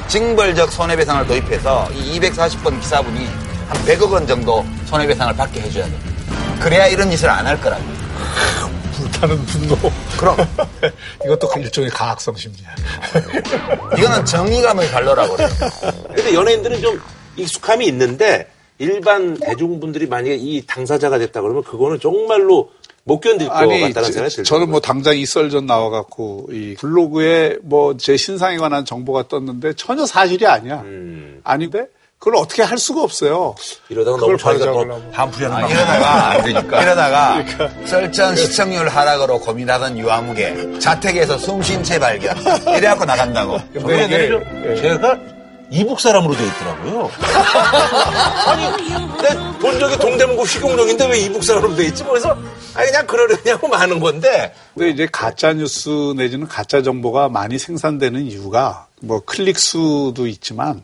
징벌적 손해배상을 도입해서 이 240번 기사분이 한 100억 원 정도 손해배상을 받게 해줘야 돼. 그래야 이런 짓을 안 할 거라고. 불타는 분노. 그럼. 이것도 그 일종의 가학성 심리야. 이거는 정의감을 발로라고 그래요. 근데 연예인들은 좀 익숙함이 있는데 일반 대중분들이 만약에 이 당사자가 됐다 그러면 그거는 정말로 못 견딜 것 아니, 같다는 저- 생각이 들어요. 저는 뭐 당장 이 썰전 나와갖고 이 블로그에 뭐 제 신상에 관한 정보가 떴는데 전혀 사실이 아니야. 아닌데 그걸 어떻게 할 수가 없어요. 이러다가 너무 자기가 또. 반풀이하는 아, 막 이러다가, 안 되니까. 이러다가 설전 시청률 하락으로 고민하던 유아무개 자택에서 숨쉰 채 발견. 이래갖고 나간다고. 근데 이게- 이게 제가 이북 사람으로 돼 있더라고요. 아니, 내 본 적이 동대문구 휘공동인데 왜 이북 사람으로 돼 있지? 그래서 아니 그냥 그러려냐고 많은 건데 근데 이제 가짜 뉴스 내지는 가짜 정보가 많이 생산되는 이유가 뭐 클릭 수도 있지만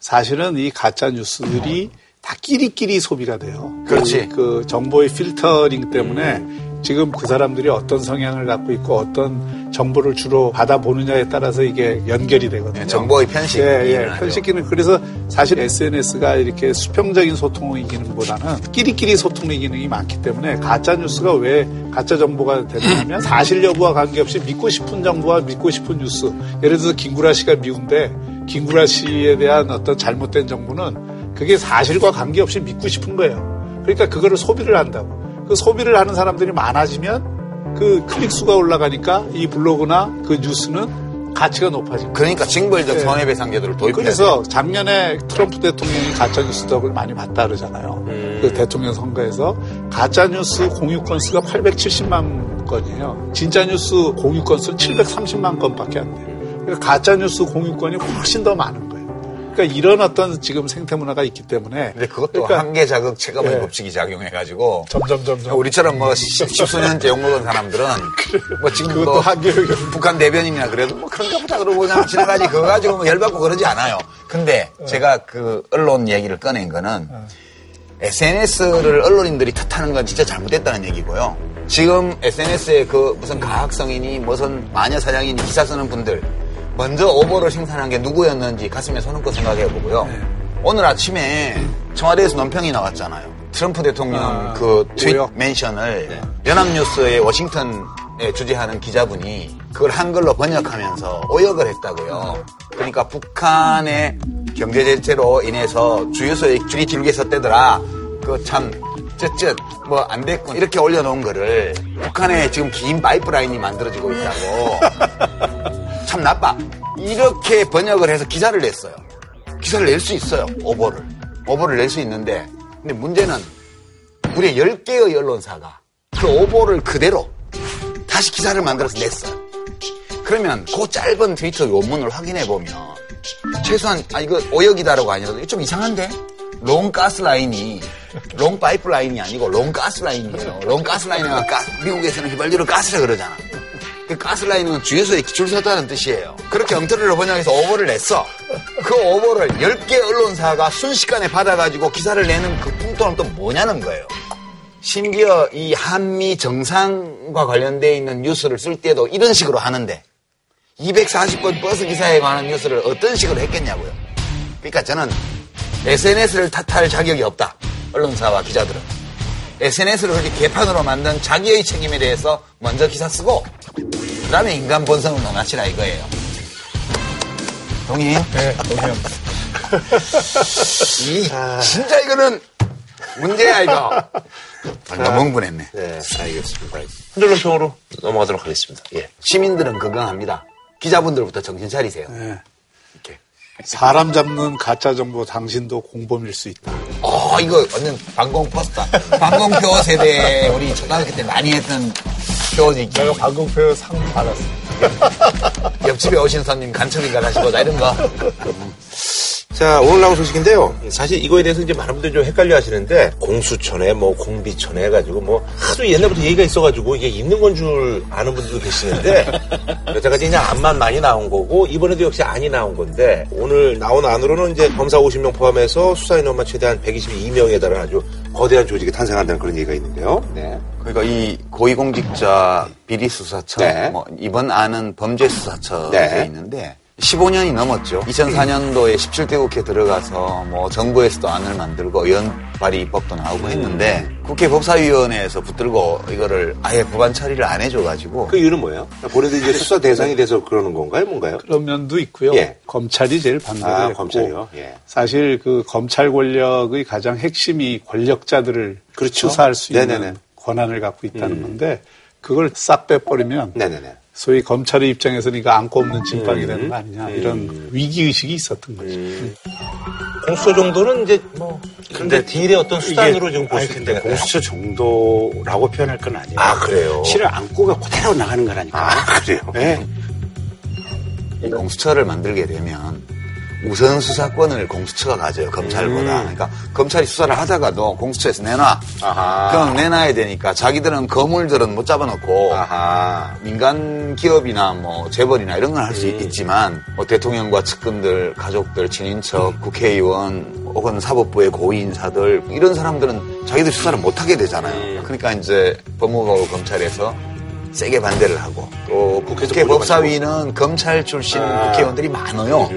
사실은 이 가짜 뉴스들이 다 끼리끼리 소비가 돼요. 그렇지. 그, 그 정보의 필터링 때문에 지금 그 사람들이 어떤 성향을 갖고 있고 어떤 정보를 주로 받아보느냐에 따라서 이게 연결이 되거든요. 네, 정보의 편식. 예, 예. 편식기는 그래서 사실 SNS가 이렇게 수평적인 소통의 기능보다는 끼리끼리 소통의 기능이 많기 때문에 가짜 뉴스가 왜 가짜 정보가 되느냐면 사실 여부와 관계없이 믿고 싶은 정보와 믿고 싶은 뉴스. 예를 들어서 김구라 씨가 미운데 김구라 씨에 대한 어떤 잘못된 정보는 그게 사실과 관계없이 믿고 싶은 거예요. 그러니까 그거를 소비를 한다고. 그 소비를 하는 사람들이 많아지면 그 클릭 수가 올라가니까 이 블로그나 그 뉴스는 가치가 높아지고. 그러니까 징벌적 네. 손해배상 제도를 도입해야 돼. 그래서 작년에 트럼프 대통령이 가짜뉴스 덕을 많이 봤다 그러잖아요. 그 대통령 선거에서 가짜뉴스 공유 건수가 870만 건이에요. 진짜뉴스 공유 건수는 730만 건밖에 안 돼요. 그러니까 가짜뉴스 공유권이 훨씬 더 많은 거예요. 그러니까 이런 어떤 지금 생태 문화가 있기 때문에. 근데 그것도 그러니까 한계 자극 체감의 예. 법칙이 작용해가지고 점점 점점 우리처럼 뭐 십- 십수년째 욕먹은 사람들은 뭐 지금 그것도 뭐 한계를 북한 대변인이나 그래도 뭐 그런가 보다 그러고 그냥 지나가지 그거 가지고 뭐 열받고 그러지 않아요. 근데 제가 그 언론 얘기를 꺼낸 거는 SNS를 언론인들이 탓하는 건 진짜 잘못됐다는 얘기고요. 지금 SNS에 그 무슨 가학성이니 무슨 마녀 사냥이니 기사 쓰는 분들 먼저 오보를 생산한 게 누구였는지 가슴에 손 얹고 생각해 보고요. 오늘 아침에 청와대에서 논평이 나왔잖아요. 트럼프 대통령 아, 그 트윗 오역. 멘션을 연합뉴스의 워싱턴에 주재하는 기자분이 그걸 한글로 번역하면서 오역을 했다고요. 그러니까 북한의 경제 제재로 인해서 주유소에 줄이 길게 섰대더라. 그 참 쯧쯧 뭐 안 됐군 이렇게 올려놓은 거를 북한에 지금 긴 파이프라인이 만들어지고 있다고 참 나빠 이렇게 번역을 해서 기사를 냈어요. 기사를 낼 수 있어요. 오보를 오보를 낼 수 있는데 근데 문제는 우리 10개의 언론사가 그 오보를 그대로 다시 기사를 만들어서 냈어요. 그러면 그 짧은 트위터 원문을 확인해 보면 최소한 아 이거 오역이다라고 아니어도 이거 좀 이상한데 long gas line이 long pipeline이 아니고 long gas line이에요. long gas line은 가, 미국에서는 휘발유를 gas라 그러잖아. 그 gas line은 주유소에 줄 섰다는 뜻이에요. 그렇게 엉터리로 번역해서 오보를 냈어. 그 오보를 10개 언론사가 순식간에 받아가지고 기사를 내는 그 풍토는 또 뭐냐는 거예요. 심지어 이 한미 정상과 관련되어 있는 뉴스를 쓸 때도 이런 식으로 하는데 240번 버스 기사에 관한 뉴스를 어떤 식으로 했겠냐고요. 그러니까 저는 SNS를 탓할 자격이 없다. 언론사와 기자들은. SNS를 그렇게 개판으로 만든 자기의 책임에 대해서 먼저 기사 쓰고 그 다음에 인간 본성을 논하시라 이거예요. 동의해요? 네, 동의합니다. 이, 진짜 이거는 문제야 이거. 아, 너무 흥분했네. 네, 알겠습니다. 흔들론평으로 넘어가도록 하겠습니다. 예. 시민들은 건강합니다. 기자분들부터 정신 차리세요. 네. 사람 잡는 가짜 정보 당신도 공범일 수 있다. 어, 이거 완전 방공 포스터. 방공표 세대 우리 초등학교 때 많이 했던 표지. 내가 방공표 상 받았어. 옆집에 오신 손님 간첩인가 하시고 나 이런 거. 자, 오늘 나온 소식인데요. 사실 이거에 대해서 이제 많은 분들이 좀 헷갈려 하시는데, 공수처네, 뭐, 공비처네 해가지고, 뭐, 하도 옛날부터 얘기가 있어가지고, 이게 있는 건 줄 아는 분들도 계시는데, 여태까지 그냥 안만 많이 나온 거고, 이번에도 역시 안이 나온 건데, 오늘 나온 안으로는 이제 검사 50명 포함해서 수사인원만 최대한 122명에 달하는 아주 거대한 조직이 탄생한다는 그런 얘기가 있는데요. 네. 그러니까 이 고위공직자 비리수사처, 네. 뭐 이번 안은 범죄수사처에 네. 있는데 15년이 넘었죠. 2004년도에 17대 국회 들어가서 뭐 정부에서도 안을 만들고 의원 발의 입법도 나오고 했는데 국회 법사위원회에서 붙들고 이거를 아예 법안 처리를 안 해줘가지고 그 이유는 뭐예요? 본인들이 이제 수사 대상이 돼서 그러는 건가요? 뭔가요? 그런 면도 있고요. 예. 검찰이 제일 반대를 아, 했고 검찰이요? 예. 사실 그 검찰 권력의 가장 핵심이 권력자들을 그렇죠. 수사할 수 있는 네네네. 권한을 갖고 있다는 음. 건데 그걸 싹 빼버리면 네네네. 소위 검찰의 입장에서는 이거 안고 없는 찐빵이 음. 되는 거 아니냐 이런 위기 의식이 있었던 거죠. 공수처 정도는 이제 뭐 근데 딜의 어떤 수단으로 지금 볼 아니, 수 근데 있는데 공수처 정도라고 표현할 건 아니에요. 아 그래요? 실을 안고가 그대로 나가는 거라니까. 아 그래요? 네. 이 공수처를 만들게 되면 우선 수사권을 공수처가 가져요 검찰보다. 그러니까 검찰이 수사를 하다가도 공수처에서 내놔. 아하. 그럼 내놔야 되니까 자기들은 거물들은 못 잡아놓고 아하. 민간 기업이나 뭐 재벌이나 이런 건 할수 있겠지만 뭐 대통령과 측근들, 가족들, 친인척, 국회의원 혹은 사법부의 고위 인사들 이런 사람들은 자기들 수사를 못 하게 되잖아요. 그러니까 이제 법무부 검찰에서 세게 반대를 하고 또 국회 법사위는 검찰 출신 국회의원들이 많아요.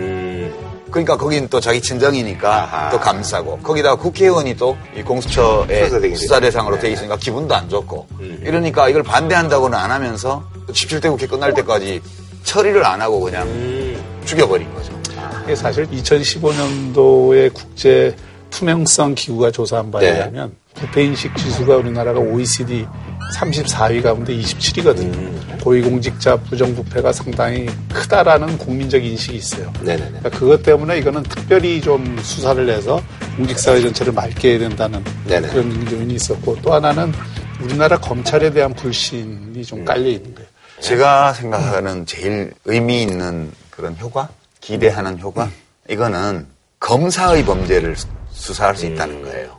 그러니까 거긴 또 자기 친정이니까 또 감싸고. 거기다가 국회의원이 또 이 공수처의 수사 대상으로 돼 있으니까 기분도 안 좋고. 이러니까 이걸 반대한다고는 안 하면서 17대 국회 끝날 때까지 처리를 안 하고 그냥 죽여버린 거죠. 이게 사실 2015년도에 국제 투명성 기구가 조사한 바에 네. 의하면 부패인식 지수가 우리나라가 OECD 34위 가운데 27위거든요. 고위공직자 부정부패가 상당히 크다라는 국민적 인식이 있어요. 네네네. 그러니까 그것 때문에 이거는 특별히 좀 수사를 해서 공직사회 전체를 맑게 해야 된다는 네네. 그런 요인이 있었고 또 하나는 우리나라 검찰에 대한 불신이 음. 좀 깔려 있는 거예요. 제가 생각하는 제일 의미 있는 그런 효과, 기대하는 효과, 이거는 검사의 범죄를 수- 수사할 수 있다는 거예요.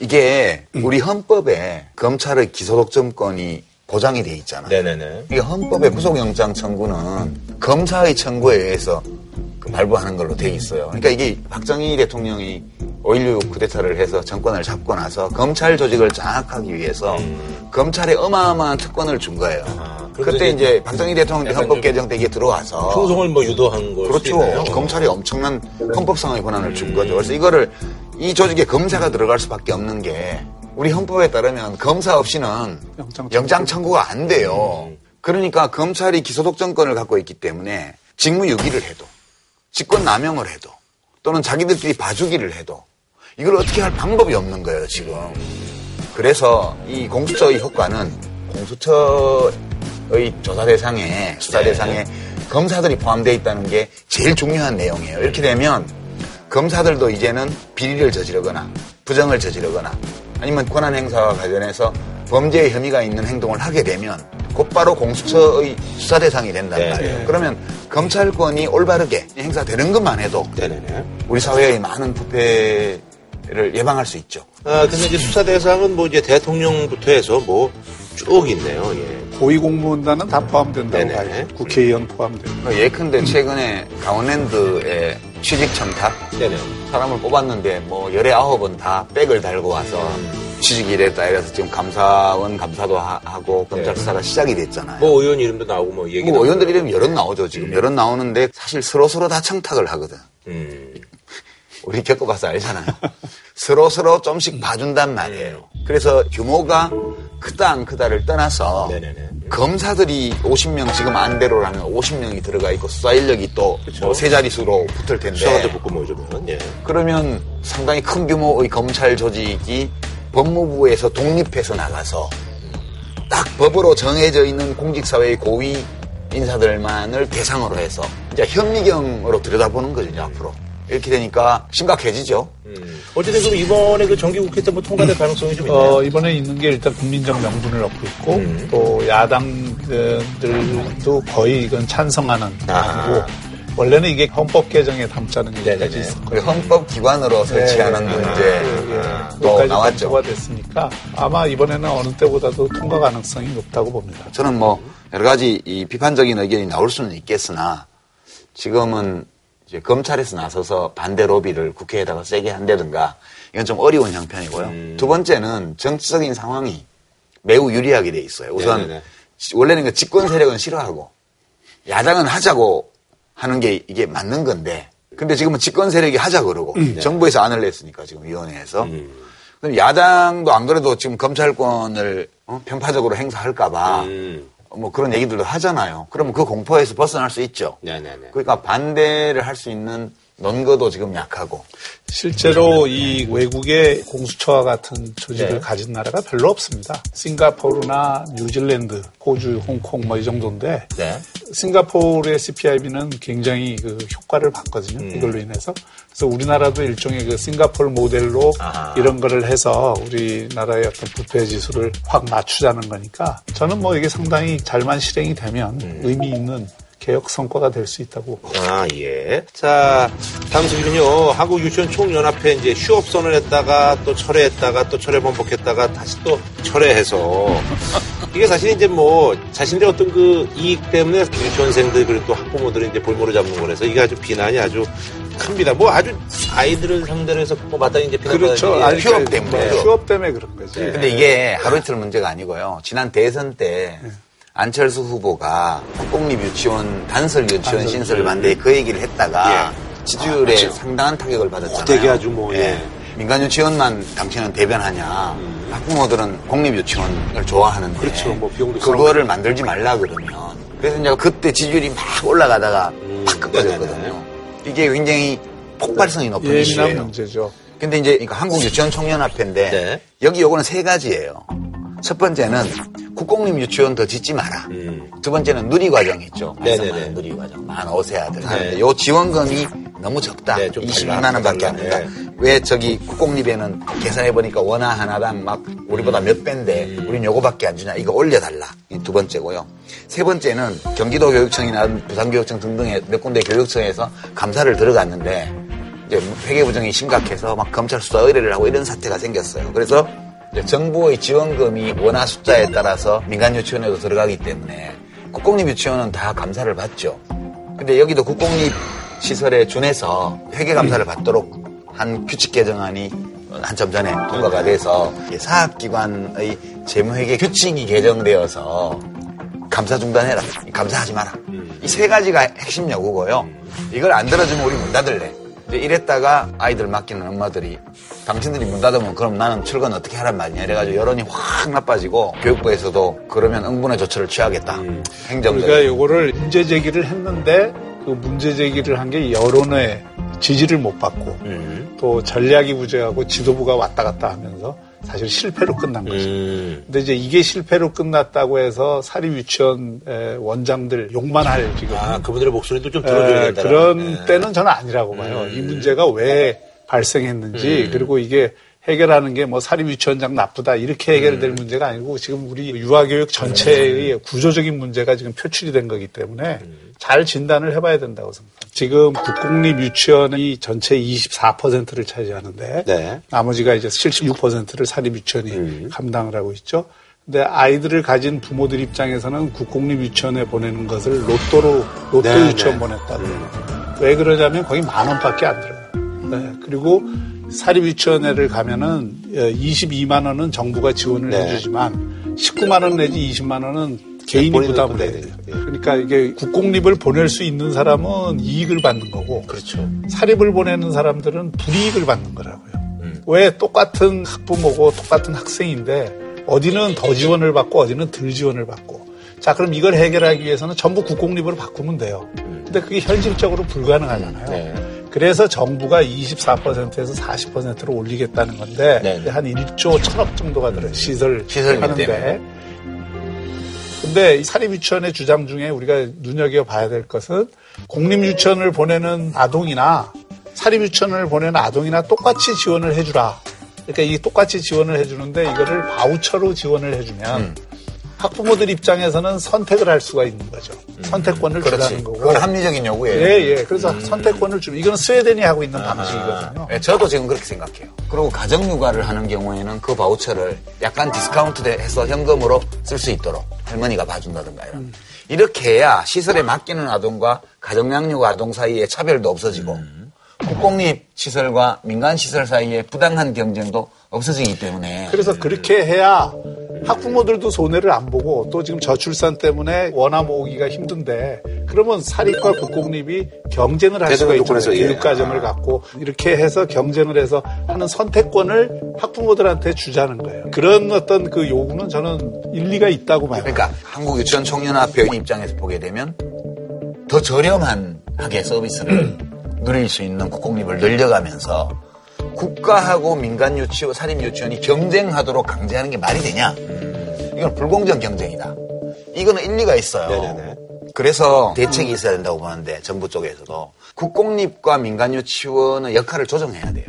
이게 우리 헌법에 검찰의 기소독점권이 보장이 돼 있잖아요. 네네네. 이게 헌법의 구속영장 청구는 검사의 청구에 의해서 그 발부하는 걸로 돼 있어요. 그러니까 이게 박정희 대통령이 5.16 쿠데타를 해서 정권을 잡고 나서 검찰 조직을 장악하기 위해서 검찰에 어마어마한 특권을 준 거예요. 그때 이제 박정희 대통령 헌법 개정 때 이게 들어와서 충성을 뭐 유도한 걸 수도 그렇죠. 검찰이 엄청난 헌법상의 권한을 준 거죠. 그래서 이거를 이 조직에 검사가 들어갈 수밖에 없는 게 우리 헌법에 따르면 검사 없이는 영장 청구 가 안 돼요. 그러니까 검찰이 기소독점권을 갖고 있기 때문에 직무유기를 해도 직권 남용을 해도 또는 자기들끼리 봐주기를 해도 이걸 어떻게 할 방법이 없는 거예요, 지금. 그래서 이 공수처의 효과는 공수처의 조사 대상에 수사 대상에 검사들이 포함되어 있다는 게 제일 중요한 내용이에요. 이렇게 되면 검사들도 이제는 비리를 저지르거나 부정을 저지르거나 아니면 권한 행사와 관련해서 범죄의 혐의가 있는 행동을 하게 되면 곧바로 공수처의 수사 대상이 된단 네. 말이에요. 그러면 검찰권이 올바르게 행사되는 것만 해도 우리 사회의 많은 부패를 예방할 수 있죠. 아, 근데 이제 수사 대상은 뭐 이제 대통령부터 해서 뭐 쭉 있네요. 예. 고위공무원단은 다 포함된다고 봐요. 국회의원 포함되고. 예컨대 최근에 강원랜드에 취직 첨탑 사람을 뽑았는데 뭐 열에 아홉은 다 백을 달고 와서 취직이 됐다 이래서 지금 감사원 감사도 하- 하고 검찰 수사가 시작이 됐잖아요. 뭐 의원 이름도 나오고 뭐 얘기. 뭐 의원들 이름 여럿 나오죠 지금 여럿 나오는데 사실 서로 서로 다 청탁을 하거든. 음. 우리 겪어봐서 알잖아요. 서로 서로 좀씩 봐준단 말이에요. 그래서 규모가 크다 안 크다를 떠나서 검사들이 50명 지금 안대로라면 50명이 들어가 있고 수사 인력이 또뭐세 자릿수로 붙을 텐데 수사관도 붙고 뭐 이러면 예. 그러면 상당히 큰 규모의 검찰 조직이 법무부에서 독립해서 나가서 딱 법으로 정해져 있는 공직사회의 고위 인사들만을 대상으로 해서 이제 현미경으로 들여다보는 거죠, 앞으로. 이렇게 되니까 심각해지죠. 어쨌든 그럼 이번에 그 정기국회 때뭐 통과될 가능성이 좀 있나요? 어, 이번에 있는 게 일단 국민적 명분을 얻고 있고 음. 또 야당들도 거의 이건 찬성하는 아. 안이고 원래는 이게 헌법 개정에 담자는 얘기까지 있었고 그리고 헌법 기관으로 설치하는 문제 또 까지 나왔죠. 통과가 됐으니까 아마 이번에는 어느 때보다도 통과 가능성이 높다고 봅니다. 저는 뭐 여러 가지 이 비판적인 의견이 나올 수는 있겠으나 지금은 이제 검찰에서 나서서 반대 로비를 국회에다가 세게 한다든가 이건 좀 어려운 형편이고요. 음. 두 번째는 정치적인 상황이 매우 유리하게 돼 있어요. 우선 네네네. 지- 원래는 그 집권 세력은 싫어하고 야당은 하자고 하는 게 이게 맞는 건데 근데 지금은 집권 세력이 하자 그러고 음. 네. 정부에서 안을 냈으니까 지금 위원회에서 음. 그럼 야당도 안 그래도 지금 검찰권을 어? 편파적으로 행사할까봐 음. 뭐 그런 얘기들도 하잖아요. 그러면 그 공포에서 벗어날 수 있죠. 네네네. 그러니까 반대를 할 수 있는 논거도 지금 약하고. 실제로 이 외국의 공수처와 같은 조직을 네. 가진 나라가 별로 없습니다. 싱가포르나 뉴질랜드, 호주, 홍콩 뭐 이 정도인데 네. 싱가포르의 CPIB는 굉장히 그 효과를 봤거든요. 이걸로 인해서. 그래서 우리나라도 일종의 그 싱가포르 모델로 이런 거를 해서 우리나라의 어떤 부패 지수를 확 낮추자는 거니까 저는 뭐 이게 상당히 잘만 실행이 되면 의미 있는 개혁 성과가 될 수 있다고 아, 예. 자, 다음 소식은요. 한국유치원총연합회 이제 휴업 선언했다가 또 철회했다가 또 철회 번복했다가 다시 또 철회해서 이게 사실 이제 뭐 자신들의 어떤 그 이익 때문에 유치원생들 그리고 또 학부모들이 이제 볼모로 잡는 거라서 이게 아주 비난이 아주 큽니다. 뭐 아주 아이들을 상대로 해서 뭐 마땅히 이제 비난받는 그렇죠. 게 아니, 휴업 그, 때문에. 뭐 휴업 때문에 그런 거지. 근데 이게 하루 이틀 문제가 아니고요. 지난 대선 때 안철수 후보가 국공립유치원 단설 유치원 단설 신설을 유치원. 반대에 그 얘기를 했다가 지지율에 아, 그렇죠. 상당한 타격을 받았잖아요. 되게 아주 뭐, 예. 민간 유치원만 당신은 대변하냐. 학부모들은 공립 유치원을 좋아하는데. 그렇죠. 뭐 비용도 그거를 만들지 말라 그러면. 그래서 이제 그때 지지율이 막 올라가다가 음. 팍 꺾어졌거든요. 이게 굉장히 폭발성이 높은 이슈예요. 문제죠. 근데 이제 그러니까 한국 유치원 총연합회인데 네. 여기 요거는 세 가지예요. 첫 번째는 국공립 유치원 더 짓지 마라. 두 번째는 누리과정 있죠. 음. 네네네. 누리과정. 만 5세 아들. 네. 요 지원금이 너무 적다. 네, 좀 22만 달라, 원밖에 안. 된다. 네. 왜 저기 국공립에는 계산해보니까 원화 하나당 막 우리보다 몇 배인데 음. 우린 요거밖에 안 주냐. 이거 올려달라. 이 두 번째고요. 세 번째는 경기도 교육청이나 부산교육청 등등의 몇 군데 교육청에서 감사를 들어갔는데 이제 회계 부정이 심각해서 막 검찰 수사 의뢰를 하고 이런 사태가 생겼어요. 그래서 정부의 지원금이 원화 숫자에 따라서 민간 유치원에도 들어가기 때문에 국공립 유치원은 다 감사를 받죠. 근데 여기도 국공립 시설에 준해서 회계 감사를 받도록 한 규칙 개정안이 한참 전에 통과가 돼서 사학기관의 재무회계 규칙이 개정되어서 감사 중단해라. 감사하지 마라. 이 세 가지가 핵심 요구고요. 이걸 안 들어주면 우리 문 닫을래. 이랬다가 아이들 맡기는 엄마들이 당신들이 문 닫으면 그럼 나는 출근 어떻게 하란 말이냐 이래가지고 여론이 확 나빠지고 교육부에서도 그러면 응분의 조처를 취하겠다. 행정적. 우리가 요거를 문제 제기를 했는데 그 문제 제기를 한 게 여론의 지지를 못 받고 음. 또 전략이 부재하고 지도부가 왔다 갔다 하면서 사실 실패로 끝난 거죠. 음. 근데 이제 이게 실패로 끝났다고 해서 사립 유치원 에, 원장들 욕만 할 지금 아, 그분들의 목소리도 좀 들어줘야 에, 된다. 그런 때는 저는 아니라고 봐요. 이 문제가 왜 발생했는지 그리고 이게 해결하는 게 뭐 사립 유치원장 나쁘다 이렇게 해결될 문제가 아니고 지금 우리 유아교육 전체의 구조적인 문제가 지금 표출이 된 거기 때문에 잘 진단을 해봐야 된다고 생각합니다. 지금 국공립 유치원이 전체 24%를 차지하는데 네. 나머지가 이제 76%를 사립 유치원이 감당을 하고 있죠. 근데 아이들을 가진 부모들 입장에서는 국공립 유치원에 보내는 것을 로또로 로또 네, 유치원 네. 보냈다고. 왜 그러냐면 거기 만 원밖에 안 들어요. 네. 그리고 사립 유치원에를 가면은 22만 원은 정부가 지원을 네. 해주지만 19만 원 내지 20만 원은 개인이 본인은 부담을 또 해야 내야 돼요. 예. 그러니까 이게 국공립을 보낼 수 있는 사람은 이익을 받는 거고 그렇죠. 사립을 보내는 사람들은 불이익을 받는 거라고요. 음. 왜 똑같은 학부모고 똑같은 학생인데 어디는 더 지원을 받고 어디는 덜 지원을 받고 자 그럼 이걸 해결하기 위해서는 전부 국공립으로 바꾸면 돼요. 근데 그게 현실적으로 불가능하잖아요. 음. 네. 그래서 정부가 24%에서 40%로 올리겠다는 건데 네. 한 1조 천억 정도가 들어요. 시설 시설비 하는데. 근데 이 사립유치원의 주장 중에 우리가 눈여겨봐야 될 것은 공립유치원을 보내는 아동이나 사립유치원을 보내는 아동이나 똑같이 지원을 해주라. 그러니까 이 똑같이 지원을 해주는데 이거를 바우처로 지원을 해주면 음. 학부모들 입장에서는 선택을 할 수가 있는 거죠. 선택권을 음. 그렇지. 주라는 거고. 그건 합리적인 요구예요. 예, 예. 그래서 선택권을 주면 이건 스웨덴이 하고 있는 방식이거든요. 네, 저도 지금 그렇게 생각해요. 그리고 가정 육아를 하는 경우에는 그 바우처를 약간 디스카운트 해서 현금으로 쓸 수 있도록 할머니가 봐준다든가 이런. 음. 이렇게 해야 시설에 맡기는 아동과 가정양육 아동 사이에 차별도 없어지고 국공립 시설과 민간 시설 사이에 부당한 경쟁도 없어지기 때문에 그래서 그렇게 해야 학부모들도 손해를 안 보고 또 지금 저출산 때문에 원화 모으기가 힘든데 그러면 사립과 국공립이 경쟁을 할 수가 있잖아요. 예. 교육과정을 갖고 이렇게 해서 경쟁을 해서 하는 선택권을 학부모들한테 주자는 거예요. 그런 어떤 그 요구는 저는 일리가 있다고 봐요. 그러니까 한국 유치원 총연합회 입장에서 보게 되면 더 저렴한 하게 서비스를 누릴 수 있는 국공립을 늘려가면서 국가하고 민간 유치원, 사립 유치원이 경쟁하도록 강제하는 게 말이 되냐? 이건 불공정 경쟁이다. 이거는 일리가 있어요. 네네네. 그래서 대책이 있어야 된다고 보는데 정부 쪽에서도 국공립과 민간 유치원의 역할을 조정해야 돼요.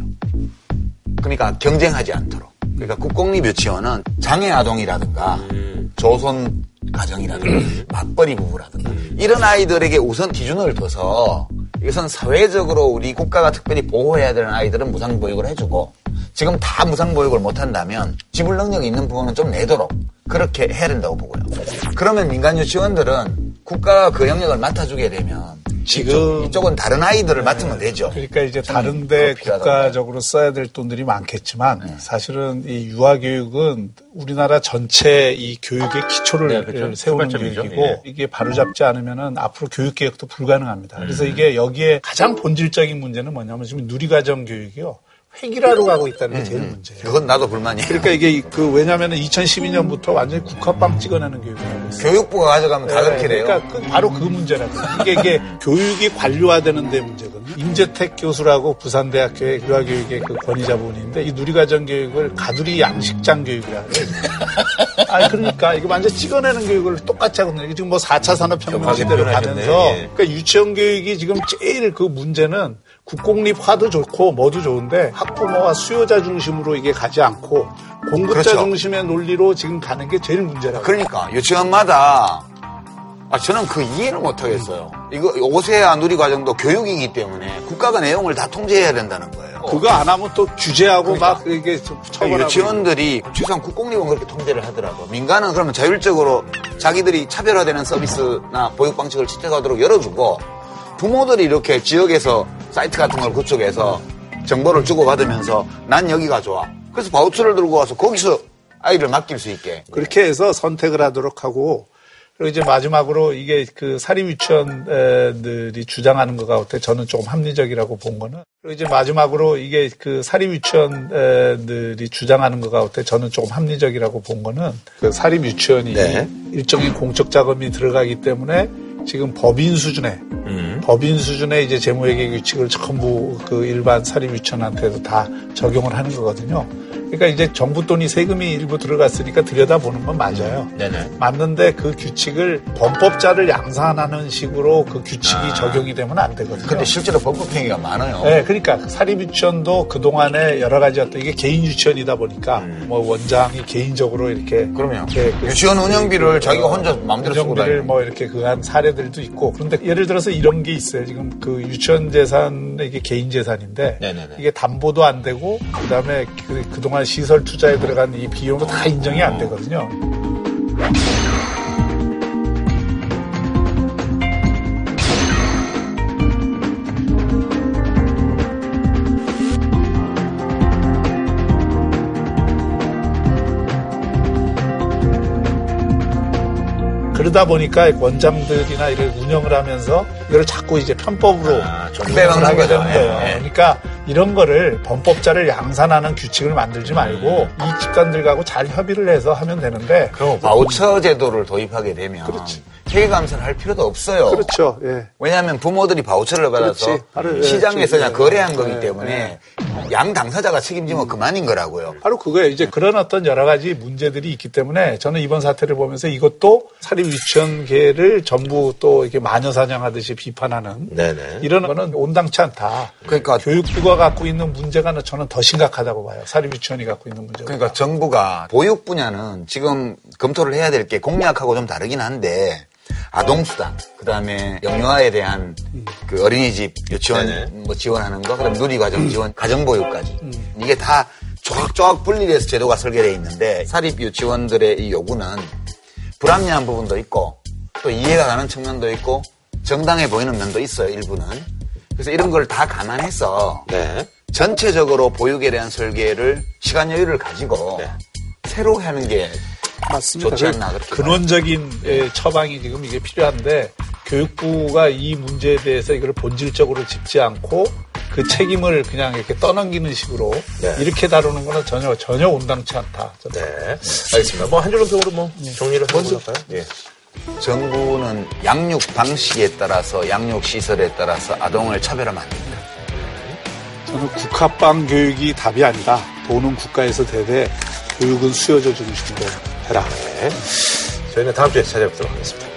그러니까 경쟁하지 않도록. 그러니까 국공립 유치원은 장애 아동이라든가 조선 가정이라든가 맞벌이 부부라든가 이런 아이들에게 우선 기준을 둬서 이것은 사회적으로 우리 국가가 특별히 보호해야 되는 아이들은 무상보육을 해주고 지금 다 무상보육을 못한다면 지불 능력이 있는 부분은 좀 내도록 그렇게 해야 된다고 보고요. 그러면 민간 유치원들은 국가가 그 영역을 맡아주게 되면 지금 이쪽, 은 다른 아이들을 맡으면 되죠. 그러니까 이제 다른데 국가적으로 써야 될 돈들이 많겠지만 네. 사실은 이 유아 교육은 우리나라 전체 이 교육의 기초를 네, 그렇죠. 세우는 출발점이죠. 교육이고 예. 이게 바로잡지 않으면은 앞으로 교육 개혁도 불가능합니다. 음. 그래서 이게 여기에 가장 본질적인 문제는 뭐냐면 지금 누리과정 교육이요 획일화로 가고 있다는 게 제일 문제예요. 그건 나도 불만이에요. 그러니까 이게 그 왜냐하면 2012년부터 완전히 국화빵 찍어내는 교육을 하고 있어요. 교육부가 가져가면 다 그렇게 돼요. 그러니까 그- 바로 그 문제라고. 이게, 이게 교육이 관료화되는 데 문제거든요. 임재택 교수라고 부산대학교의 유아교육의 그 권위자분인데 이 누리과정 교육을 가두리 양식장 교육이라고 해요. 아니, 그러니까 이거 완전 찍어내는 교육을 똑같이 하거든요. 이게 지금 뭐 4차 산업혁명 표현하셨네. 가면서 예. 그러니까 유치원 교육이 지금 제일 그 문제는 국공립화도 좋고 뭐도 좋은데 학부모와 수요자 중심으로 이게 가지 않고 공급자 그렇죠. 중심의 논리로 지금 가는 게 제일 문제라고. 그러니까 유치원마다 아, 저는 그 이해를 못 하겠어요. 이거 5세 아 누리 과정도 교육이기 때문에 국가가 내용을 다 통제해야 된다는 거예요. 그거 안 하면 또 규제하고 막 이게 좀 처벌하고. 유치원들이 최소한 국공립은 그렇게 통제를 하더라고. 민간은 그러면 자율적으로 자기들이 차별화되는 서비스나 보육 방식을 채택하도록 열어주고 부모들이 이렇게 지역에서 사이트 같은 걸 구축해서 정보를 주고받으면서 난 여기가 좋아. 그래서 바우처를 들고 와서 거기서 아이를 맡길 수 있게. 그렇게 해서 선택을 하도록 하고 그리고 이제 마지막으로 이게 그 사립 유치원들이 주장하는 것 같아 저는 조금 합리적이라고 본 거는 그리고 이제 마지막으로 이게 그 사립 유치원들이 주장하는 것 같아 저는 조금 합리적이라고 본 거는 그 사립 유치원이 네. 일정인 공적 자금이 들어가기 때문에 지금 법인 수준의 음. 법인 수준의 이제 재무회계 규칙을 전부 그 일반 사립 유치원한테도 다 적용을 하는 거거든요. 그러니까 이제 정부 돈이 세금이 일부 들어갔으니까 들여다보는 건 맞아요. 네네. 맞는데 그 규칙을 범법자를 양산하는 식으로 그 규칙이 적용이 되면 안 되거든요. 근데 실제로 법법 행위가 많아요. 네, 그러니까 사립 유치원도 그 동안에 여러 가지 어떤 이게 개인 유치원이다 보니까 뭐 원장이 개인적으로 이렇게 그러면 그 유치원 운영비를 자기가 혼자 마음대로 쓰고 운영비를 다니는 뭐 이렇게 그 한 사례들도 있고 그런데 예를 들어서 이런 게 있어요. 지금 그 유치원 재산 이게 개인 재산인데 네네네. 이게 담보도 안 되고 그다음에 그 그동안 시설 투자에 들어간 이 비용도 다 인정이 안 되거든요. 그러다 보니까 원장들이나 이를 운영을 하면서 이걸 자꾸 이제 편법으로 아, 빼먹는 하게. 되는 거예요. 예, 예. 그러니까 이런 거를 범법자를 양산하는 규칙을 만들지 말고 이 집단들하고 잘 협의를 해서 하면 되는데 그럼 바우처 제도를 도입하게 되면 회계 감사를 할 필요도 없어요. 그렇죠. 예. 왜냐하면 부모들이 바우처를 받아서 그렇지. 예, 시장에서 그냥 예, 거래한 예, 거기 예, 때문에 양 당사자가 책임지면 그만인 거라고요. 바로 그거예요. 이제 그런 어떤 여러 가지 문제들이 있기 때문에 저는 이번 사태를 보면서 이것도 사립 유치원계를 전부 또 이렇게 마녀 사냥하듯이 비판하는 네네. 이런 거는 온당치 않다. 그러니까 교육부가 갖고 있는 문제가 저는 더 심각하다고 봐요. 사립 유치원이 갖고 있는 문제가. 그러니까 정부가 보육 분야는 지금 검토를 해야 될 게 공약하고 좀 다르긴 한데 아동수당, 그 다음에 영유아에 대한 그 어린이집 유치원 네네. 뭐 지원하는 거, 그다음 누리과정 지원, 가정보육까지 이게 다 조각조각 분리돼서 제도가 설계되어 있는데 사립 유치원들의 이 요구는 불합리한 부분도 있고 또 이해가 가는 측면도 있고 정당해 보이는 면도 있어요 일부는. 그래서 이런 걸 다 감안해서 네. 전체적으로 보육에 대한 설계를 시간 여유를 가지고 새로 하는 게 맞습니다. 좋지 않나 그렇게 근원적인 예, 처방이 지금 이게 필요한데 교육부가 이 문제에 대해서 이걸 본질적으로 짚지 않고 그 책임을 그냥 이렇게 떠넘기는 식으로 네. 이렇게 다루는 거는 전혀 전혀 온당치 않다. 저는. 네. 알겠습니다. 뭐 한 줄로 평으로 뭐 정리를 해볼까요? 예. 정부는 양육 방식에 따라서 양육 시설에 따라서 아동을 차별하면 안 됩니다. 저는 국합방 교육이 답이 아니다. 돈은 국가에서 되되 교육은 수요자 중심으로 해라. 네. 저희는 다음 주에 찾아뵙도록 하겠습니다.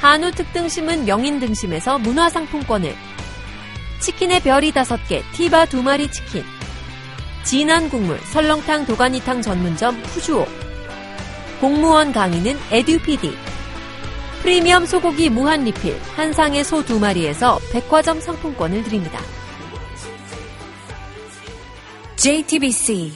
한우 특등심은 명인 등심에서 문화상품권을 치킨의 별이 다섯 개 티바 두 마리 치킨 진한 국물 설렁탕 도가니탕 전문점 푸주오 공무원 강의는 에듀피디 프리미엄 소고기 무한 리필 한상의 소 두 마리에서 백화점 상품권을 드립니다. JTBC